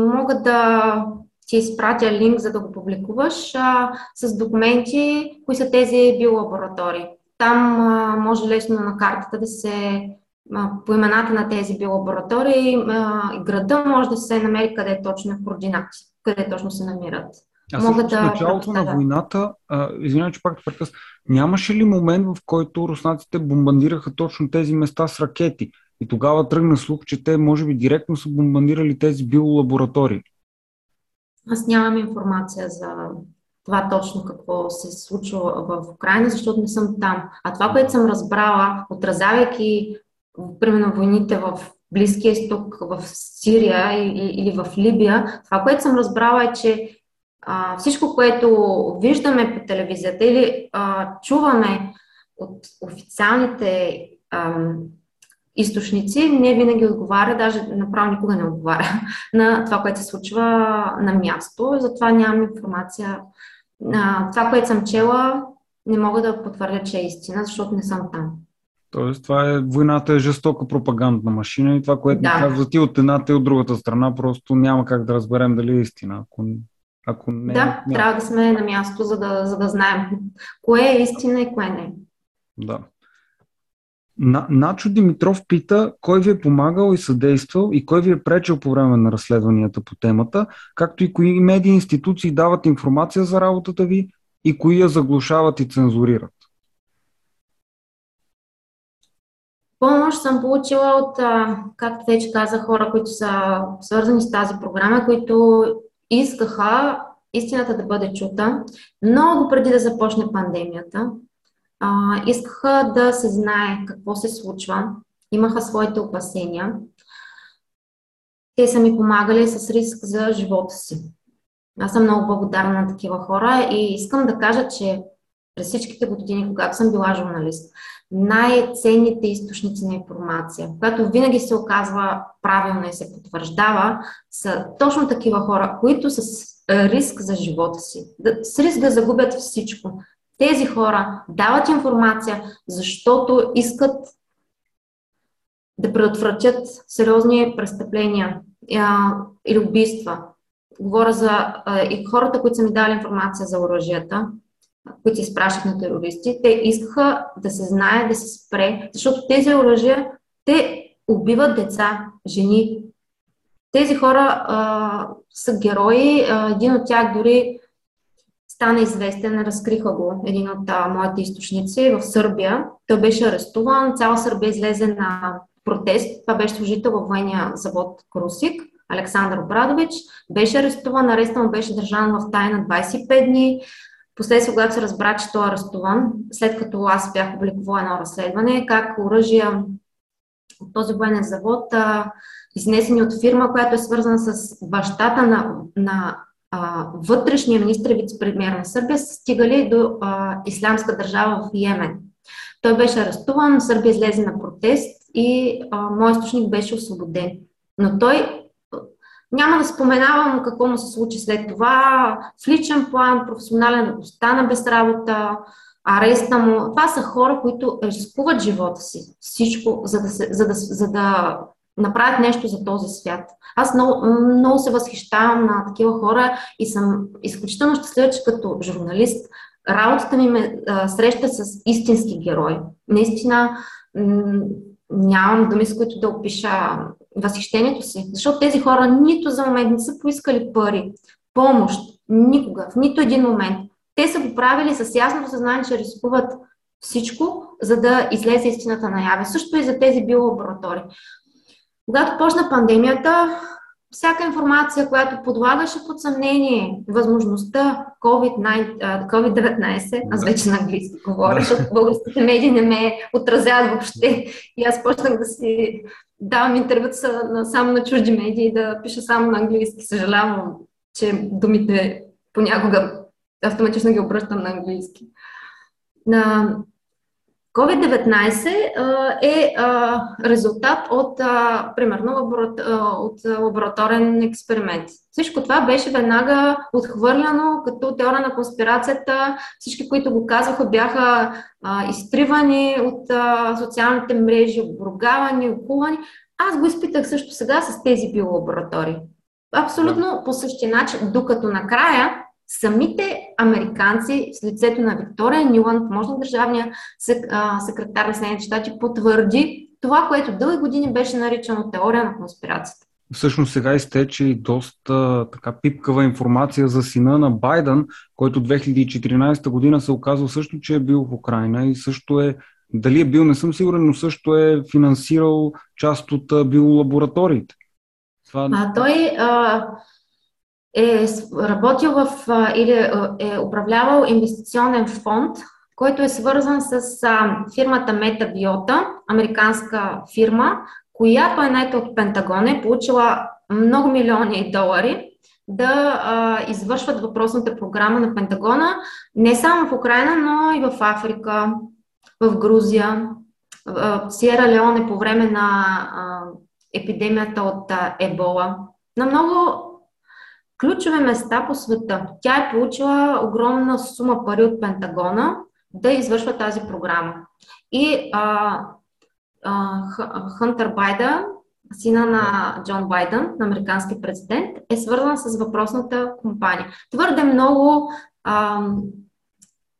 мога да ти изпратя линк, за да го публикуваш а, с документи, кои са тези биолаборатории. Там а, може лесно на картата да се а, по имената на тези биолаборатории а, и града може да се намери къде е точно координати, къде точно се намират. а могат да... В началото на войната, извинявай, че пак те прекъс, нямаше ли момент, в който руснаците бомбандираха точно тези места с ракети? И тогава тръгна слух, че те може би директно са бомбандирали тези биолаборатории. Аз нямам информация за това точно какво се случва в Украина, защото не съм там. А това, което съм разбрала, отразявайки, примерно, войните в Близкия изток, в Сирия или в Либия, това, което съм разбрала е, че а, всичко, което виждаме по телевизията или а, чуваме от официалните а, източници, не винаги отговаря, даже направо никога не отговаря <laughs> на това, което се случва на място. Затова нямам информация. Това, което съм чела, не мога да потвърдя, че е истина, защото не съм там. Тоест, това е, войната е жестока пропагандна машина и това, което да. казва ти от едната и от другата страна, просто няма как да разберем дали е истина. Ако, ако не, да, не. трябва да сме на място, за да, за да знаем кое е истина и кое не. Да. На, Начо Димитров пита кой ви е помагал и съдействал и кой ви е пречил по време на разследванията по темата, както и кои медии институции дават информация за работата ви и кои я заглушават и цензурират. Помощ съм получила от, както вече казах, хора, които са свързани с тази програма, които искаха истината да бъде чута много преди да започне пандемията. А, искаха да се знае какво се случва, имаха своите опасения. Те са ми помагали с риск за живота си. Аз съм много благодарна на такива хора и искам да кажа, че през всичките години, когато съм била журналист, най-ценните източници на информация, която винаги се оказва правилна и се потвърждава, са точно такива хора, които с риск за живота си, с риск да загубят всичко. Тези хора дават информация, защото искат да предотвратят сериозни престъпления или убийства. Говоря за и хората, които са ми дали информация за оръжията, които изпращат на терористи, те искаха да се знае, да се спре, защото тези оръжия, те убиват деца, жени. Тези хора а, са герои. А, един от тях дори стана известен, разкриха го един от а, моите източници в Сърбия. Той беше арестуван, цяла Сърбия излезе на протест. Това беше служител във военния завод Крусик. Александър Брадович беше арестуван, арестът му беше държан в тайна 25 дни. Последствие, когато се разбра, че той е арестуван, след като аз бях публикувала едно разследване, как оръжия от този военен завод, а, изнесени от фирма, която е свързана с бащата на, на вътрешния министр и вице-премьер на Сърбия, стигали до а, ислямска държава в Йемен. Той беше арестуван, Сърбия излезе на протест и а, мой източник беше освободен. Но той няма да споменавам какво му се случи след това. В личен план, професионален остана без работа, ареста му. Това са хора, които рискуват живота си, всичко, за да, се, за да, за да направят нещо за този свят. Аз много, много се възхищавам на такива хора и съм изключително щастлива, че като журналист работата ми ме а, среща с истински герой. Наистина м- нямам думи, с които да опиша възхищението си. Защото тези хора нито за момент не са поискали пари, помощ, никога, в нито един момент. Те са го правили с ясното съзнание, че рискуват всичко, за да излезе истината наяве. Също и за тези биолаборатории. Когато почна пандемията, всяка информация, която подлагаше под съмнение възможността COVID-19, аз вече на английски говоря, защото българските медии не ме отразяват въобще. И аз почнах да си давам интервюта само на чужди медии, да пиша само на английски. Съжалявам, че думите понякога автоматично ги обръщам на английски. На COVID-19 е резултат от, примерно, от лабораторен експеримент. Всичко това беше веднага отхвърляно като теория на конспирацията. Всички, които го казваха, бяха изтривани от социалните мрежи, обругавани, окувани. Аз го изпитах също сега с тези биолаборатории. Абсолютно по същия начин, докато накрая самите американци с лицето на Виктория Ниланд, може държавния секретар на Съединените щати, потвърди това, което дълги години беше наричано теория на конспирацията. Всъщност сега изтече и доста така пипкава информация за сина на Байден, който 2014 година се оказва също, че е бил в Украина и също е, дали е бил, не съм сигурен, но също е финансирал част от биолабораториите. Това... А, той а, е работил в или е управлявал инвестиционен фонд, който е свързан с фирмата Метабиота, американска фирма, която е най от Пентагона, е получила много милиони долари да а, извършват въпросната програма на Пентагона не само в Украина, но и в Африка, в Грузия, в Сиера Леоне по време на а, епидемията от а, Ебола. На много ключови места по света. Тя е получила огромна сума пари от Пентагона да извършва тази програма. И а, Хънтър Байден, сина на Джон Байден, на американски президент, е свързан с въпросната компания. Твърде много а,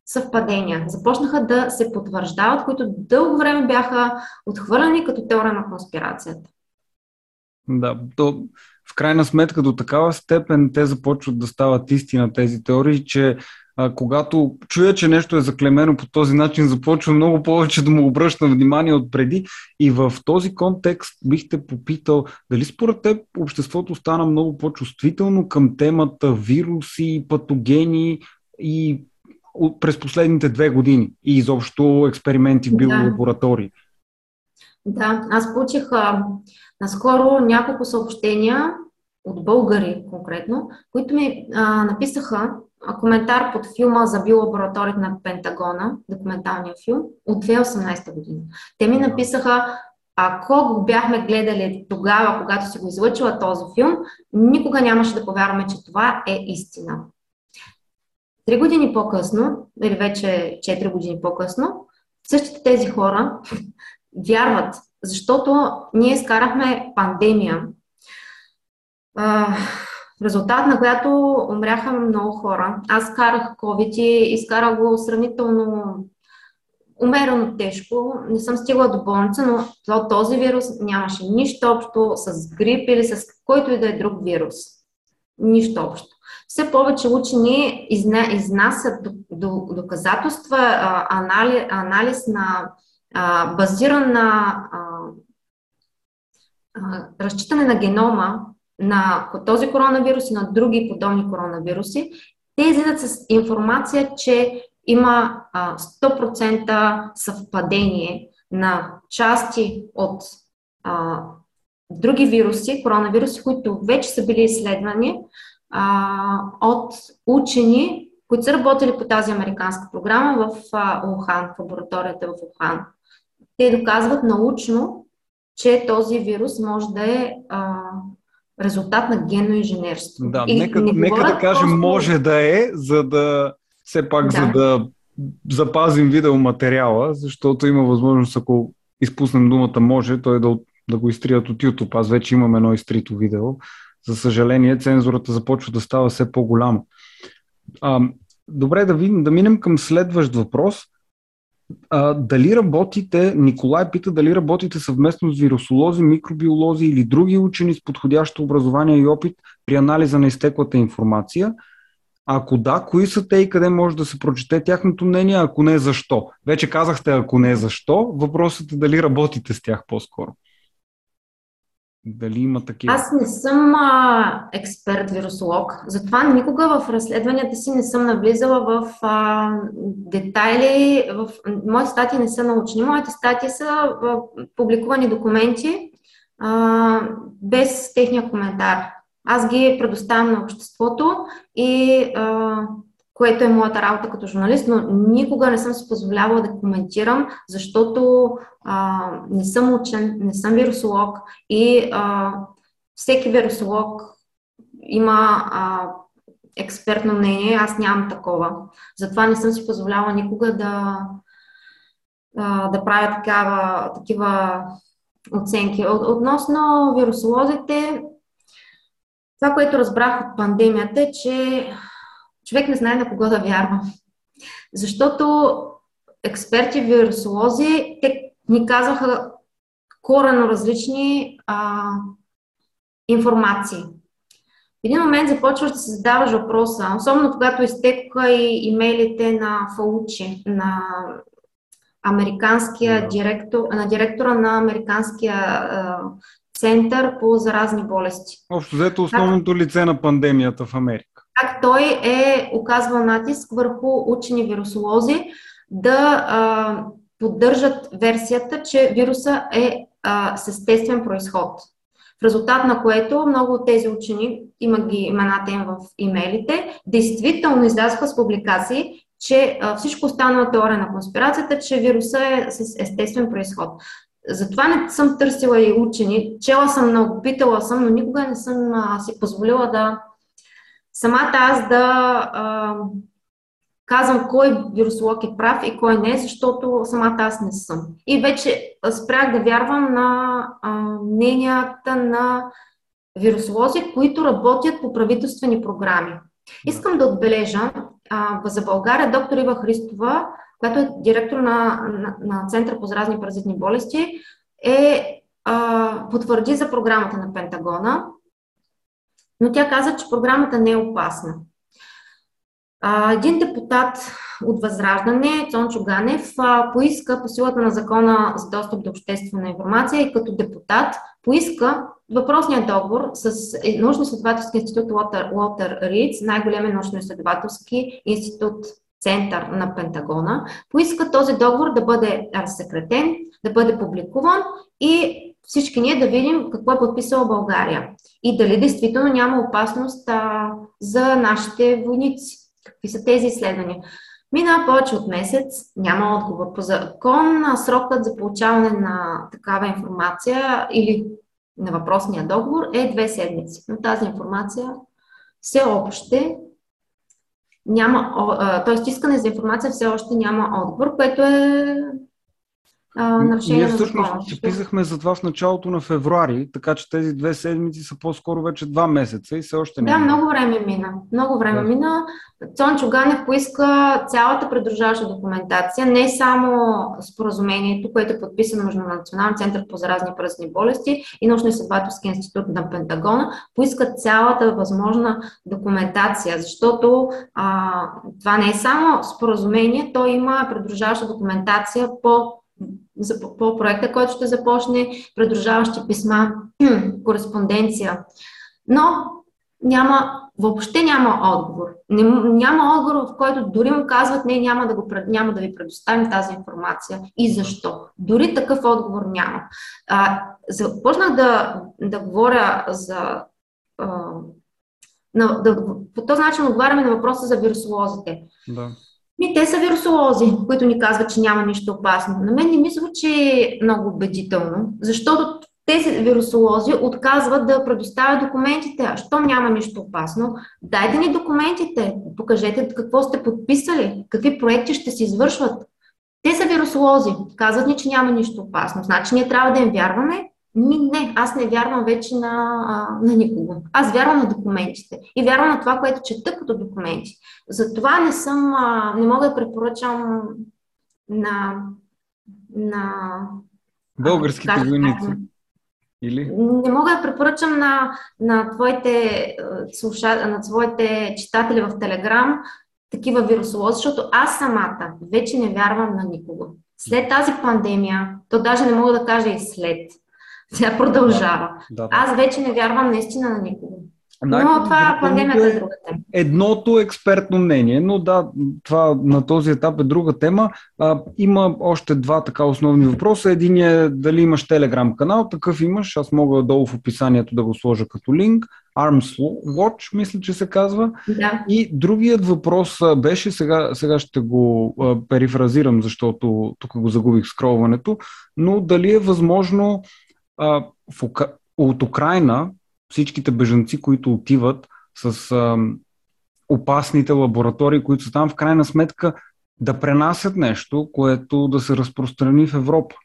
съвпадения започнаха да се потвърждават, които дълго време бяха отхвърлени като теория на конспирацията. Да, то в крайна сметка до такава степен те започват да стават истина тези теории, че а, когато чуя, че нещо е заклемено по този начин, започва много повече да му обръщам внимание от преди. И в този контекст бих те попитал, дали според теб обществото стана много по-чувствително към темата вируси, патогени и през последните две години и изобщо експерименти в биолаборатории? Да. да, аз получих а, наскоро няколко съобщения от българи конкретно, които ми а, написаха коментар под филма за биолабораторията на Пентагона, документалния филм, от 2018 година. Те ми написаха, ако го бяхме гледали тогава, когато си го излъчила този филм, никога нямаше да повярваме, че това е истина. Три години по-късно, или вече 4 години по-късно, същите тези хора <laughs> вярват, защото ние изкарахме пандемия в резултат на която умряха много хора. Аз карах COVID и изкарах го сравнително умерено тежко. Не съм стигла до болница, но този вирус нямаше нищо общо с грип или с който и да е друг вирус. Нищо общо. Все повече учени изна, изнасят доказателства, анализ, анализ на базиран на разчитане на генома на този коронавирус и на други подобни коронавируси, те излизат с информация, че има а, 100% съвпадение на части от други вируси, коронавируси, които вече са били изследвани от учени, които са работили по тази американска програма в а, Ухан, в лабораторията в Ухан. Те доказват научно, че този вирус може да е резултат на генно инженерство. Да, и нека, нека да кажем просто... може да е, за да все пак да. за да запазим видеоматериала, защото има възможност, ако изпуснем думата може, той да, да го изтрият от YouTube. Аз вече имам едно изтрито видео. За съжаление, цензурата започва да става все по-голяма. А, добре, да, видим, да минем към следващ въпрос. А, дали работите, Николай пита дали работите съвместно с вирусолози, микробиолози или други учени с подходящо образование и опит при анализа на изтеклата информация. Ако да, кои са те и къде може да се прочете тяхното мнение, ако не защо? Вече казахте, ако не защо, въпросът е дали работите с тях по-скоро. Дали има такива? Аз не съм а, експерт вирусолог, затова никога в разследванията си не съм навлизала в а, детайли. В... Моите статии не са научни. Моите статии са а, публикувани документи а, без техния коментар. Аз ги предоставям на обществото и а, което е моята работа като журналист, но никога не съм си позволявала да коментирам, защото а, не съм учен, не съм вирусолог и а, всеки вирусолог има а, експертно мнение, аз нямам такова. Затова не съм си позволявала никога да, а, да правя такава, такива оценки. Относно вирусолозите, това, което разбрах от пандемията е, че човек не знае на кого да вярва. Защото експерти, вирусолози, те ни казваха корено различни а, информации. В един момент започваш да се задаваш въпроса, особено когато изтекоха и имейлите на Фаучи, на американския директор, на директора на американския център по заразни болести. Общо взето основното лице на пандемията в Америка. Как той е оказвал натиск върху учени вирусолози да а, поддържат версията, че вируса е а, с естествен происход. В резултат на което много от тези учени, има ги имената им в имейлите, действително излязоха с публикации, че а, всичко останало теория на конспирацията, че вируса е с естествен происход. Затова не съм търсила и учени. Чела съм много, питала съм, но никога не съм а, си позволила да самата аз да а, казвам кой вирусолог е прав и кой не, защото самата аз не съм. И вече спрях да вярвам на а, мненията на вирусолози, които работят по правителствени програми. Искам да отбележа а, за България доктор Ива Христова, която е директор на, на, на Център по заразни паразитни болести, е а, потвърди за програмата на Пентагона, но тя каза, че програмата не е опасна. Един депутат от Възраждане, Цончо Ганев, поиска по силата на закона за достъп до обществена информация и като депутат поиска въпросният договор с научно-изследователски институт Уолтер Риц, най-големия научно-изследователски институт център на Пентагона, поиска този договор да бъде разсекретен, да бъде публикуван и всички ние да видим какво е подписала България и дали действително няма опасност а, за нашите войници. Какви са тези изследвания? Мина повече от месец, няма отговор. По закон срокът за получаване на такава информация или на въпросния договор е две седмици. Но тази информация все още няма, т.е. искане за информация все още няма отговор, което е а, нарушение Ние всъщност писахме за това в началото на февруари, така че тези две седмици са по-скоро вече два месеца и все още не. Да, много време мина. Много време да. мина. Цончо Ганев поиска цялата придружаваща документация, не само споразумението, което е подписано между Националния център по заразни пръстни болести и научно-изследователски институт на Пентагона, поиска цялата възможна документация, защото а, това не е само споразумение, то има придружаваща документация по по проекта, който ще започне, придружаващи писма, <clears throat> кореспонденция. Но няма, въобще няма отговор. Не, няма отговор, в който дори му казват, не, няма да, го, няма да ви предоставим тази информация. И защо? Дори такъв отговор няма. А, започнах да, да говоря за. А, на, да, по този начин отговаряме на въпроса за вирусолозите. Да. Ми, те са вирусолози, които ни казват, че няма нищо опасно. На мен не ми звучи много убедително, защото тези вирусолози отказват да предоставят документите. А що няма нищо опасно? Дайте ни документите, покажете какво сте подписали, какви проекти ще се извършват. Те са вирусолози, казват ни, че няма нищо опасно. Значи ние трябва да им вярваме ми, не, аз не вярвам вече на, на никого. Аз вярвам на документите и вярвам на това, което чета като документи. Затова не съм, не мога да препоръчам на, на българските войници. Или? Не мога да препоръчам на, на, твоите, слуша, на твоите читатели в Телеграм такива вирусолози, защото аз самата вече не вярвам на никого. След тази пандемия, то даже не мога да кажа и след, тя продължава. Да, да. Аз вече не вярвам наистина на никого. Но това пандемията е друга тема. Едното експертно мнение, но да, това на този етап е друга тема. А, има още два така основни въпроса. Един е дали имаш телеграм канал, такъв имаш, аз мога долу в описанието да го сложа като линк. Arms Watch, мисля, че се казва. Да. И другият въпрос беше, сега, сега ще го а, перифразирам, защото тук го загубих скролването, но дали е възможно а, в, от Украина всичките бежанци, които отиват с а, опасните лаборатории, които са там, в крайна сметка да пренасят нещо, което да се разпространи в Европа.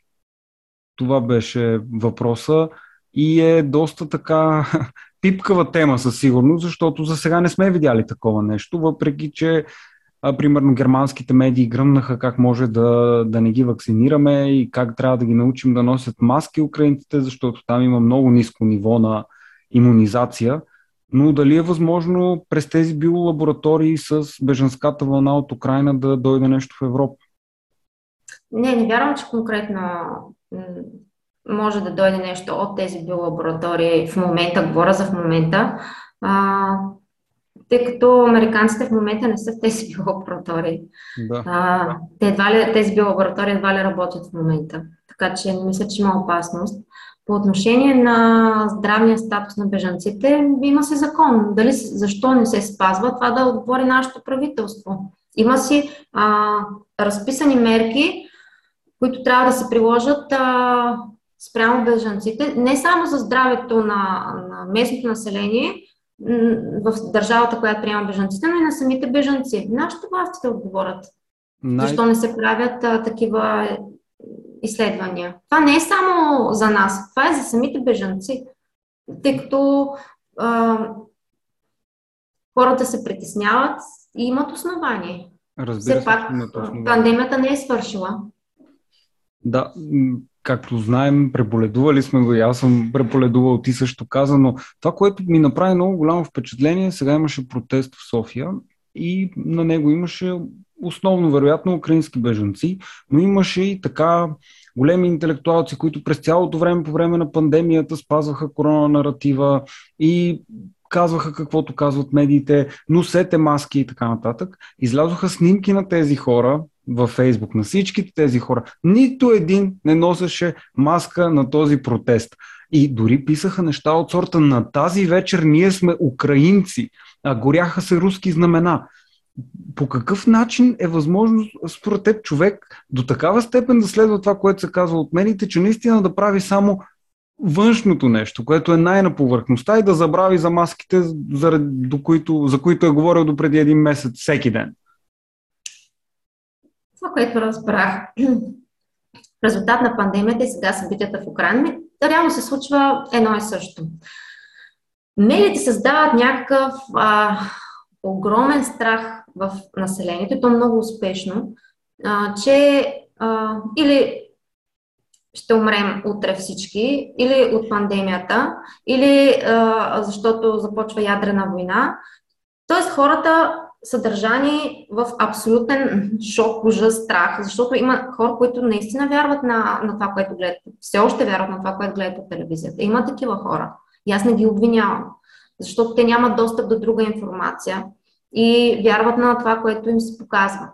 Това беше въпроса и е доста така <laughs> пипкава тема със сигурност, защото за сега не сме видяли такова нещо, въпреки че а, примерно германските медии гръмнаха как може да, да не ги вакцинираме и как трябва да ги научим да носят маски украинците, защото там има много ниско ниво на иммунизация, но дали е възможно през тези биолаборатории с беженската вълна от Украина да дойде нещо в Европа? Не, не вярвам, че конкретно може да дойде нещо от тези биолаборатории в момента, говоря за в момента, а, тъй като американците в момента не са в тези <laughs> биолаборатории. Да. А, те едва ли, тези биолаборатории едва ли работят в момента, така че не мисля, че има опасност. По отношение на здравния статус на бежанците, има се закон. Дали, защо не се спазва, това да отговори нашето правителство. Има си а, разписани мерки, които трябва да се приложат а, спрямо бежанците, не само за здравето на, на местното население в държавата, която приема бежанците, но и на самите бежанци. Нашите власти да отговорят. Най... Защо не се правят а, такива изследвания? Това не е само за нас, това е за самите бежанци. Тъй като а, хората се притесняват и имат основание. Разбира Все се, пак, пандемията не е свършила. Да, както знаем, преболедували сме го и аз съм преболедувал, ти също каза, но това, което ми направи много голямо впечатление, сега имаше протест в София и на него имаше основно, вероятно, украински бежанци, но имаше и така големи интелектуалци, които през цялото време, по време на пандемията, спазваха корона наратива и казваха каквото казват медиите, носете маски и така нататък. Излязоха снимки на тези хора, във Фейсбук на всичките тези хора. Нито един не носеше маска на този протест. И дори писаха неща от сорта на тази вечер ние сме украинци, а горяха се руски знамена. По какъв начин е възможно, според теб, човек до такава степен да следва това, което се казва от медиите, че наистина да прави само външното нещо, което е най-на повърхността и да забрави за маските, за, до които, за които е говорил до преди един месец всеки ден? Това, което разбрах, <clears throat> в резултат на пандемията и сега събитията в Украина, реално се случва едно и също. Медиите създават някакъв а, огромен страх в населението, и то много успешно, а, че а, или ще умрем утре всички, или от пандемията, или а, защото започва ядрена война. Тоест хората съдържани в абсолютен шок, ужас, страх, защото има хора, които наистина вярват на, на това, което гледат, все още вярват на това, което гледат по телевизията. Има такива хора. И аз не ги обвинявам, защото те нямат достъп до друга информация и вярват на това, което им се показва.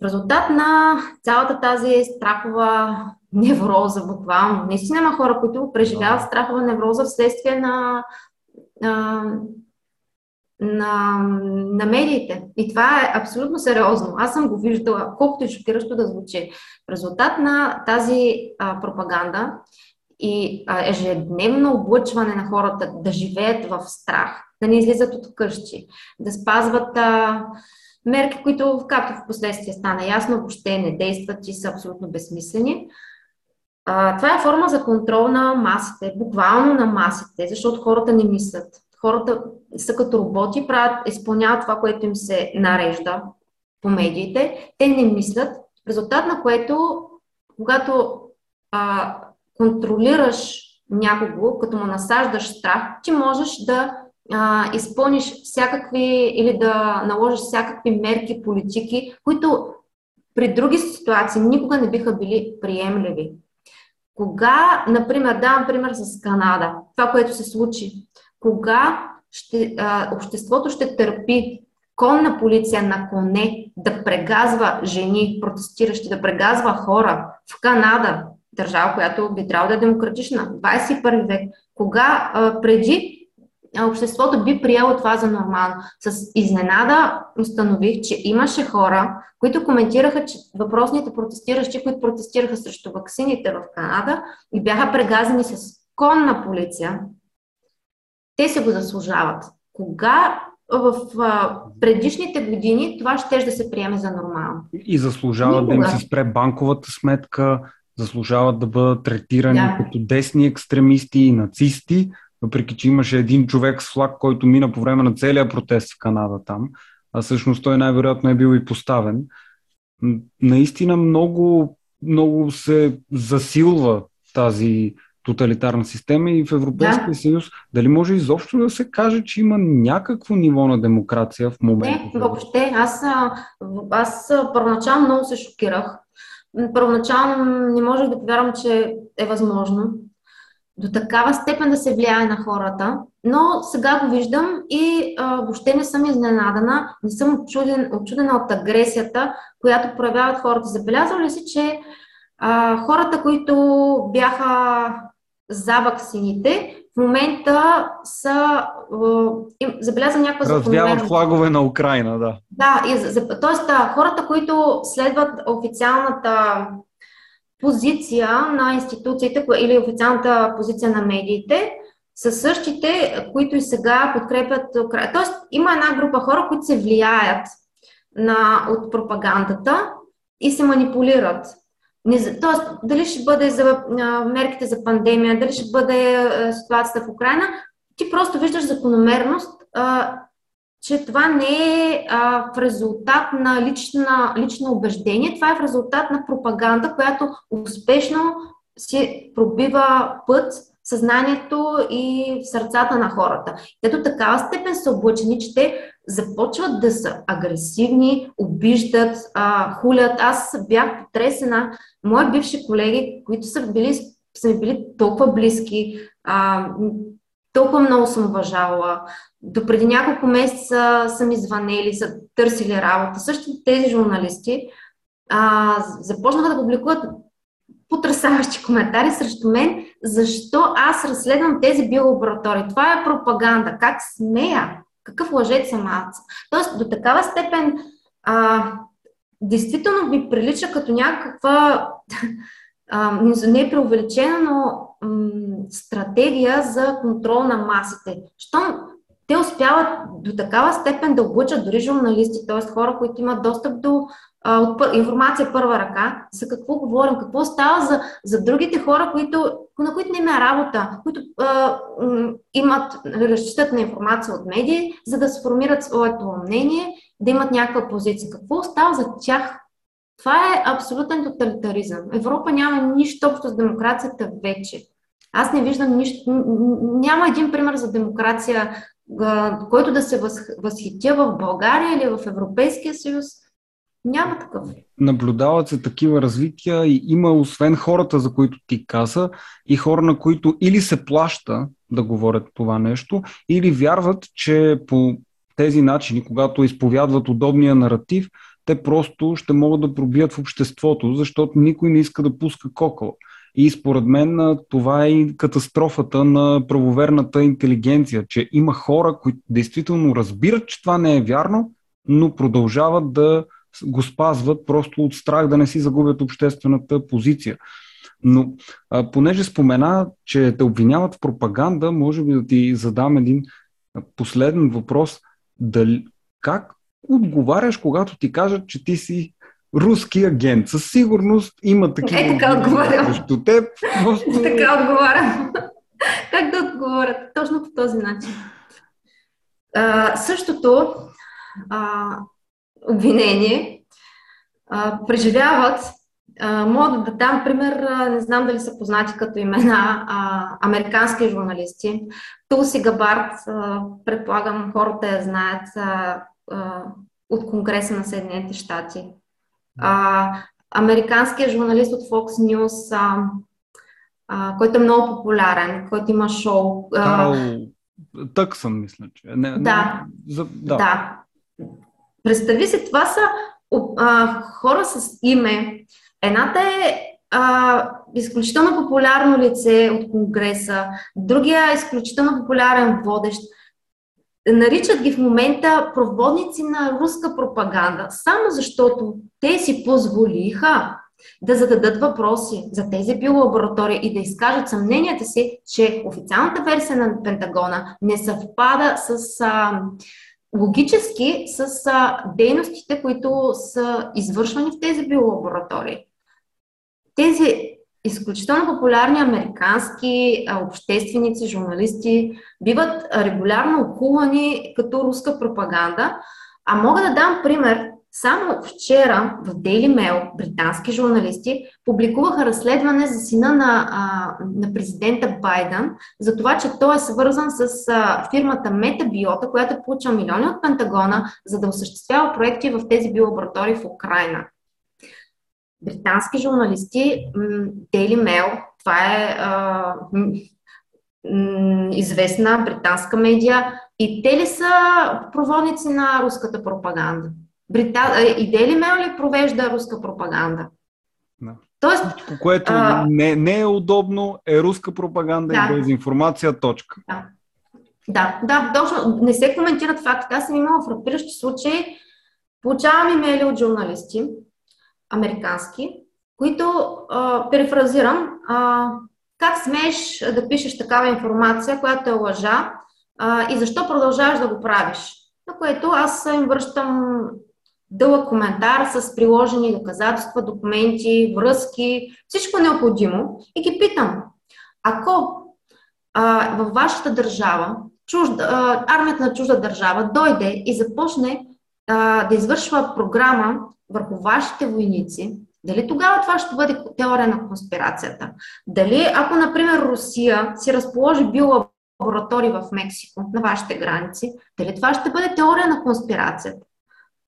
В резултат на цялата тази страхова невроза, буквално, наистина има хора, които преживяват страхова невроза вследствие на на, на медиите. И това е абсолютно сериозно. Аз съм го виждала, колкото и шокиращо да звучи. В резултат на тази а, пропаганда и а, ежедневно облъчване на хората да живеят в страх, да не излизат от къщи, да спазват а, мерки, които, както в последствие стана ясно, въобще не действат и са абсолютно безсмислени. А, това е форма за контрол на масите, буквално на масите, защото хората не мислят хората са като роботи, правят, изпълняват това, което им се нарежда по медиите, те не мислят, резултат на което, когато а, контролираш някого, като му насаждаш страх, ти можеш да а, изпълниш всякакви или да наложиш всякакви мерки, политики, които при други ситуации никога не биха били приемливи. Кога, например, давам пример с Канада, това, което се случи кога ще, а, обществото ще търпи конна полиция на коне да прегазва жени, протестиращи, да прегазва хора в Канада, държава, която би трябвало да е демократична, 21 век, кога а, преди обществото би приело това за нормално. С изненада установих, че имаше хора, които коментираха, че въпросните протестиращи, които протестираха срещу ваксините в Канада и бяха прегазани с конна полиция, те се го заслужават. Кога в а, предишните години това ще да се приеме за нормално. И заслужават Никога. да им се спре банковата сметка, заслужават да бъдат третирани да. като десни екстремисти и нацисти, въпреки че имаше един човек с флаг, който мина по време на целия протест в Канада там, а всъщност той най-вероятно е бил и поставен. Наистина много, много се засилва тази тоталитарна система и в Европейския да. съюз. Дали може изобщо да се каже, че има някакво ниво на демокрация в момента? Не, въобще. Аз, аз първоначално много се шокирах. Първоначално не можех да повярвам, че е възможно до такава степен да се влияе на хората, но сега го виждам и а, въобще не съм изненадана, не съм очуден, очудена от агресията, която проявяват хората. Забелязвали ли си, че а, хората, които бяха за ваксините, в момента са, им, забелязвам някаква Развяват флагове на Украина, да. Да, и, за, т.е. хората, които следват официалната позиция на институциите или официалната позиция на медиите, са същите, които и сега подкрепят Украина. Тоест, има една група хора, които се влияят на, от пропагандата и се манипулират. Тоест, дали ще бъде за мерките за пандемия, дали ще бъде ситуацията в Украина, ти просто виждаш закономерност, че това не е в резултат на лична, лично убеждение, това е в резултат на пропаганда, която успешно си пробива път съзнанието и сърцата на хората. Те до такава степен са облъчени, че те започват да са агресивни, обиждат, а, хулят. Аз бях потресена. Мои бивши колеги, които са, били, са ми били толкова близки, а, толкова много съм уважавала. До преди няколко месеца са ми звънели, са търсили работа. Също тези журналисти а, започнаха да публикуват потрясаващи коментари срещу мен, защо аз разследвам тези биолаборатории. Това е пропаганда. Как смея? Какъв лъжец съм аз? Тоест, до такава степен а, действително ми прилича като някаква а, не е преувеличена, но м- стратегия за контрол на масите. Щом те успяват до такава степен да облъчат дори журналисти, т.е. хора, които имат достъп до а, от информация първа ръка, за какво говорим, какво става за, за другите хора, които, на които не има работа, които а, имат, нали, разчитат на информация от медии, за да сформират своето мнение, да имат някаква позиция. Какво става за тях? Това е абсолютен тоталитаризъм. Европа няма нищо общо с демокрацията вече. Аз не виждам нищо. Няма един пример за демокрация, който да се възхитя в България или в Европейския съюз. Няма такъв. Наблюдават се такива развития и има освен хората, за които ти каза, и хора, на които или се плаща да говорят това нещо, или вярват, че по тези начини, когато изповядват удобния наратив, те просто ще могат да пробият в обществото, защото никой не иска да пуска кокала. И според мен това е и катастрофата на правоверната интелигенция, че има хора, които действително разбират, че това не е вярно, но продължават да го спазват просто от страх да не си загубят обществената позиция. Но а, понеже спомена, че те обвиняват в пропаганда, може би да ти задам един последен въпрос. Дали, как отговаряш, когато ти кажат, че ти си руски агент. Със сигурност има такива. Е, така отговарям. Срещу теб. Просто... <laughs> така отговарям. <laughs> как да отговоря? Точно по този начин. А, същото а, обвинение а, преживяват а, мога да дам пример, а, не знам дали са познати като имена, а, американски журналисти. Тулси Габард, а, предполагам хората я знаят, а, а, от Конгреса на Съединените щати. А, американският журналист от Fox News, а, а, който е много популярен, който има шоу. Карл Тъксън, мисля, че. Не, да. Не, за, да. да. Представи се, това са а, хора с име. Едната е а, изключително популярно лице от Конгреса, другия е изключително популярен водещ. Наричат ги в момента проводници на руска пропаганда, само защото те си позволиха да зададат въпроси за тези биолаборатории и да изкажат съмненията си, че официалната версия на Пентагона не съвпада с а, логически с а, дейностите, които са извършвани в тези биолаборатории. Тези изключително популярни американски а, общественици, журналисти биват регулярно окулани като руска пропаганда. А мога да дам пример Само вчера в Daily Mail британски журналисти публикуваха разследване за сина на, а, на президента Байден за това, че той е свързан с а, фирмата Метабиота, която е получила милиони от Пентагона, за да осъществява проекти в тези биолаборатории в Украина. Британски журналисти, Daily Mail, това е а, известна британска медия, и те ли са проводници на руската пропаганда? Брита... И Mail ли провежда руска пропаганда? Да. Тоест, което а... не, не е удобно, е руска пропаганда да. и дезинформация, точка. Да. Да, да, точно. Не се коментират фактите. Аз съм имала фрапиращи случаи. Получавам имейли от журналисти, американски, които, а, перефразирам, а, как смееш да пишеш такава информация, която е лъжа а, и защо продължаваш да го правиш? На което аз им връщам дълъг коментар с приложени доказателства, документи, връзки, всичко необходимо и ги питам, ако а, във вашата държава, чужда, а, армията на чужда държава дойде и започне а, да извършва програма върху вашите войници, дали тогава това ще бъде теория на конспирацията? Дали, ако, например, Русия си разположи биолаборатории в Мексико, на вашите граници, дали това ще бъде теория на конспирацията?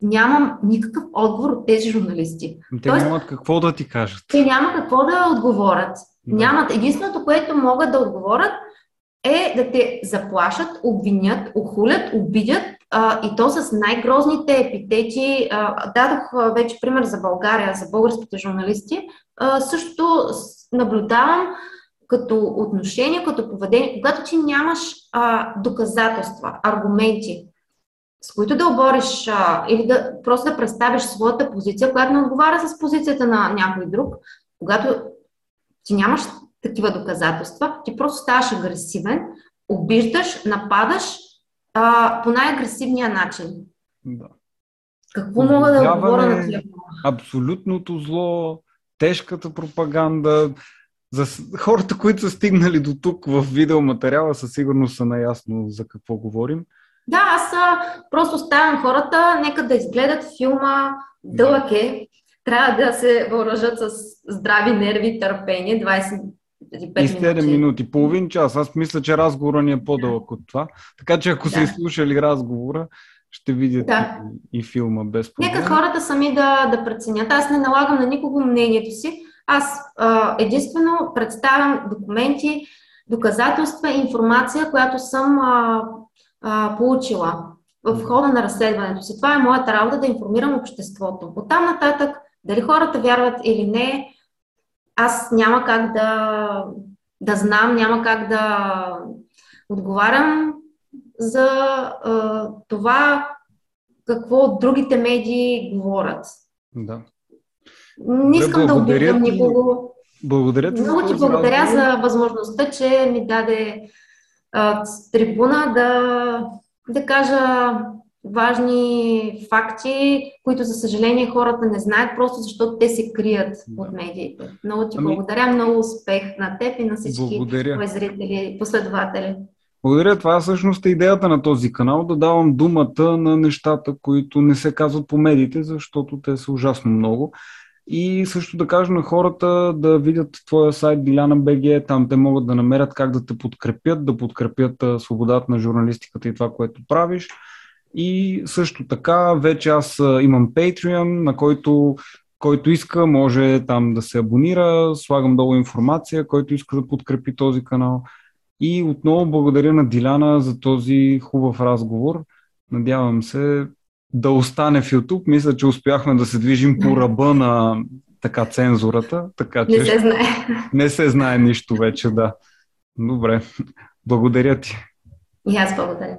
Нямам никакъв отговор от тези журналисти. Те Тоест, нямат какво да ти кажат. Те няма какво да отговорят. Да. Нямат. Единственото, което могат да отговорят е да те заплашат, обвинят, охулят, обидят а, и то с най-грозните епитети. А, дадох а, вече пример за България, за българските журналисти. А, също наблюдавам като отношение, като поведение, когато ти нямаш а, доказателства, аргументи, с които да обориш а, или да просто да представиш своята позиция, която не отговаря с позицията на някой друг, когато ти нямаш такива доказателства, ти просто ставаш агресивен, обиждаш, нападаш а, по най-агресивния начин. Да. Какво мога да отговоря на тия Абсолютното зло, тежката пропаганда. За хората, които са стигнали до тук в видеоматериала, със сигурност са наясно за какво говорим. Да, аз просто оставям хората, нека да изгледат филма, дълъг е, трябва да се въоръжат с здрави нерви търпение, 25 и 7 минути. минути, половин час. Аз мисля, че разговора ни е по-дълъг от това. Така че ако да. са изслушали разговора, ще видят да. и, и филма без проблем. Нека хората сами да, да преценят. Аз не налагам на никого мнението си. Аз а, единствено представям документи, доказателства, информация, която съм а, а, получила в хода на разследването си. Това е моята работа да информирам обществото. От там нататък, дали хората вярват или не, аз няма как да, да знам, няма как да отговарям за а, това какво другите медии говорят. Да. Не искам да обидам никого. Благодаря ти. Много ти благодаря за възможността, че ми даде с трибуна да, да кажа важни факти, които за съжаление хората не знаят, просто защото те се крият да. от медиите. Много ти ами... благодаря, много успех на теб и на всички твои зрители и последователи. Благодаря. Това е всъщност идеята на този канал, да давам думата на нещата, които не се казват по медиите, защото те са ужасно много. И също да кажа на хората да видят твоя сайт Диляна БГ, там те могат да намерят как да те подкрепят, да подкрепят свободата на журналистиката и това, което правиш. И също така, вече аз имам Patreon, на който който иска, може там да се абонира, слагам долу информация, който иска да подкрепи този канал. И отново благодаря на Диляна за този хубав разговор. Надявам се да остане в YouTube. Мисля, че успяхме да се движим по ръба на така цензурата. Така, че не се знае. Не се знае нищо вече, да. Добре. Благодаря ти. И аз благодаря.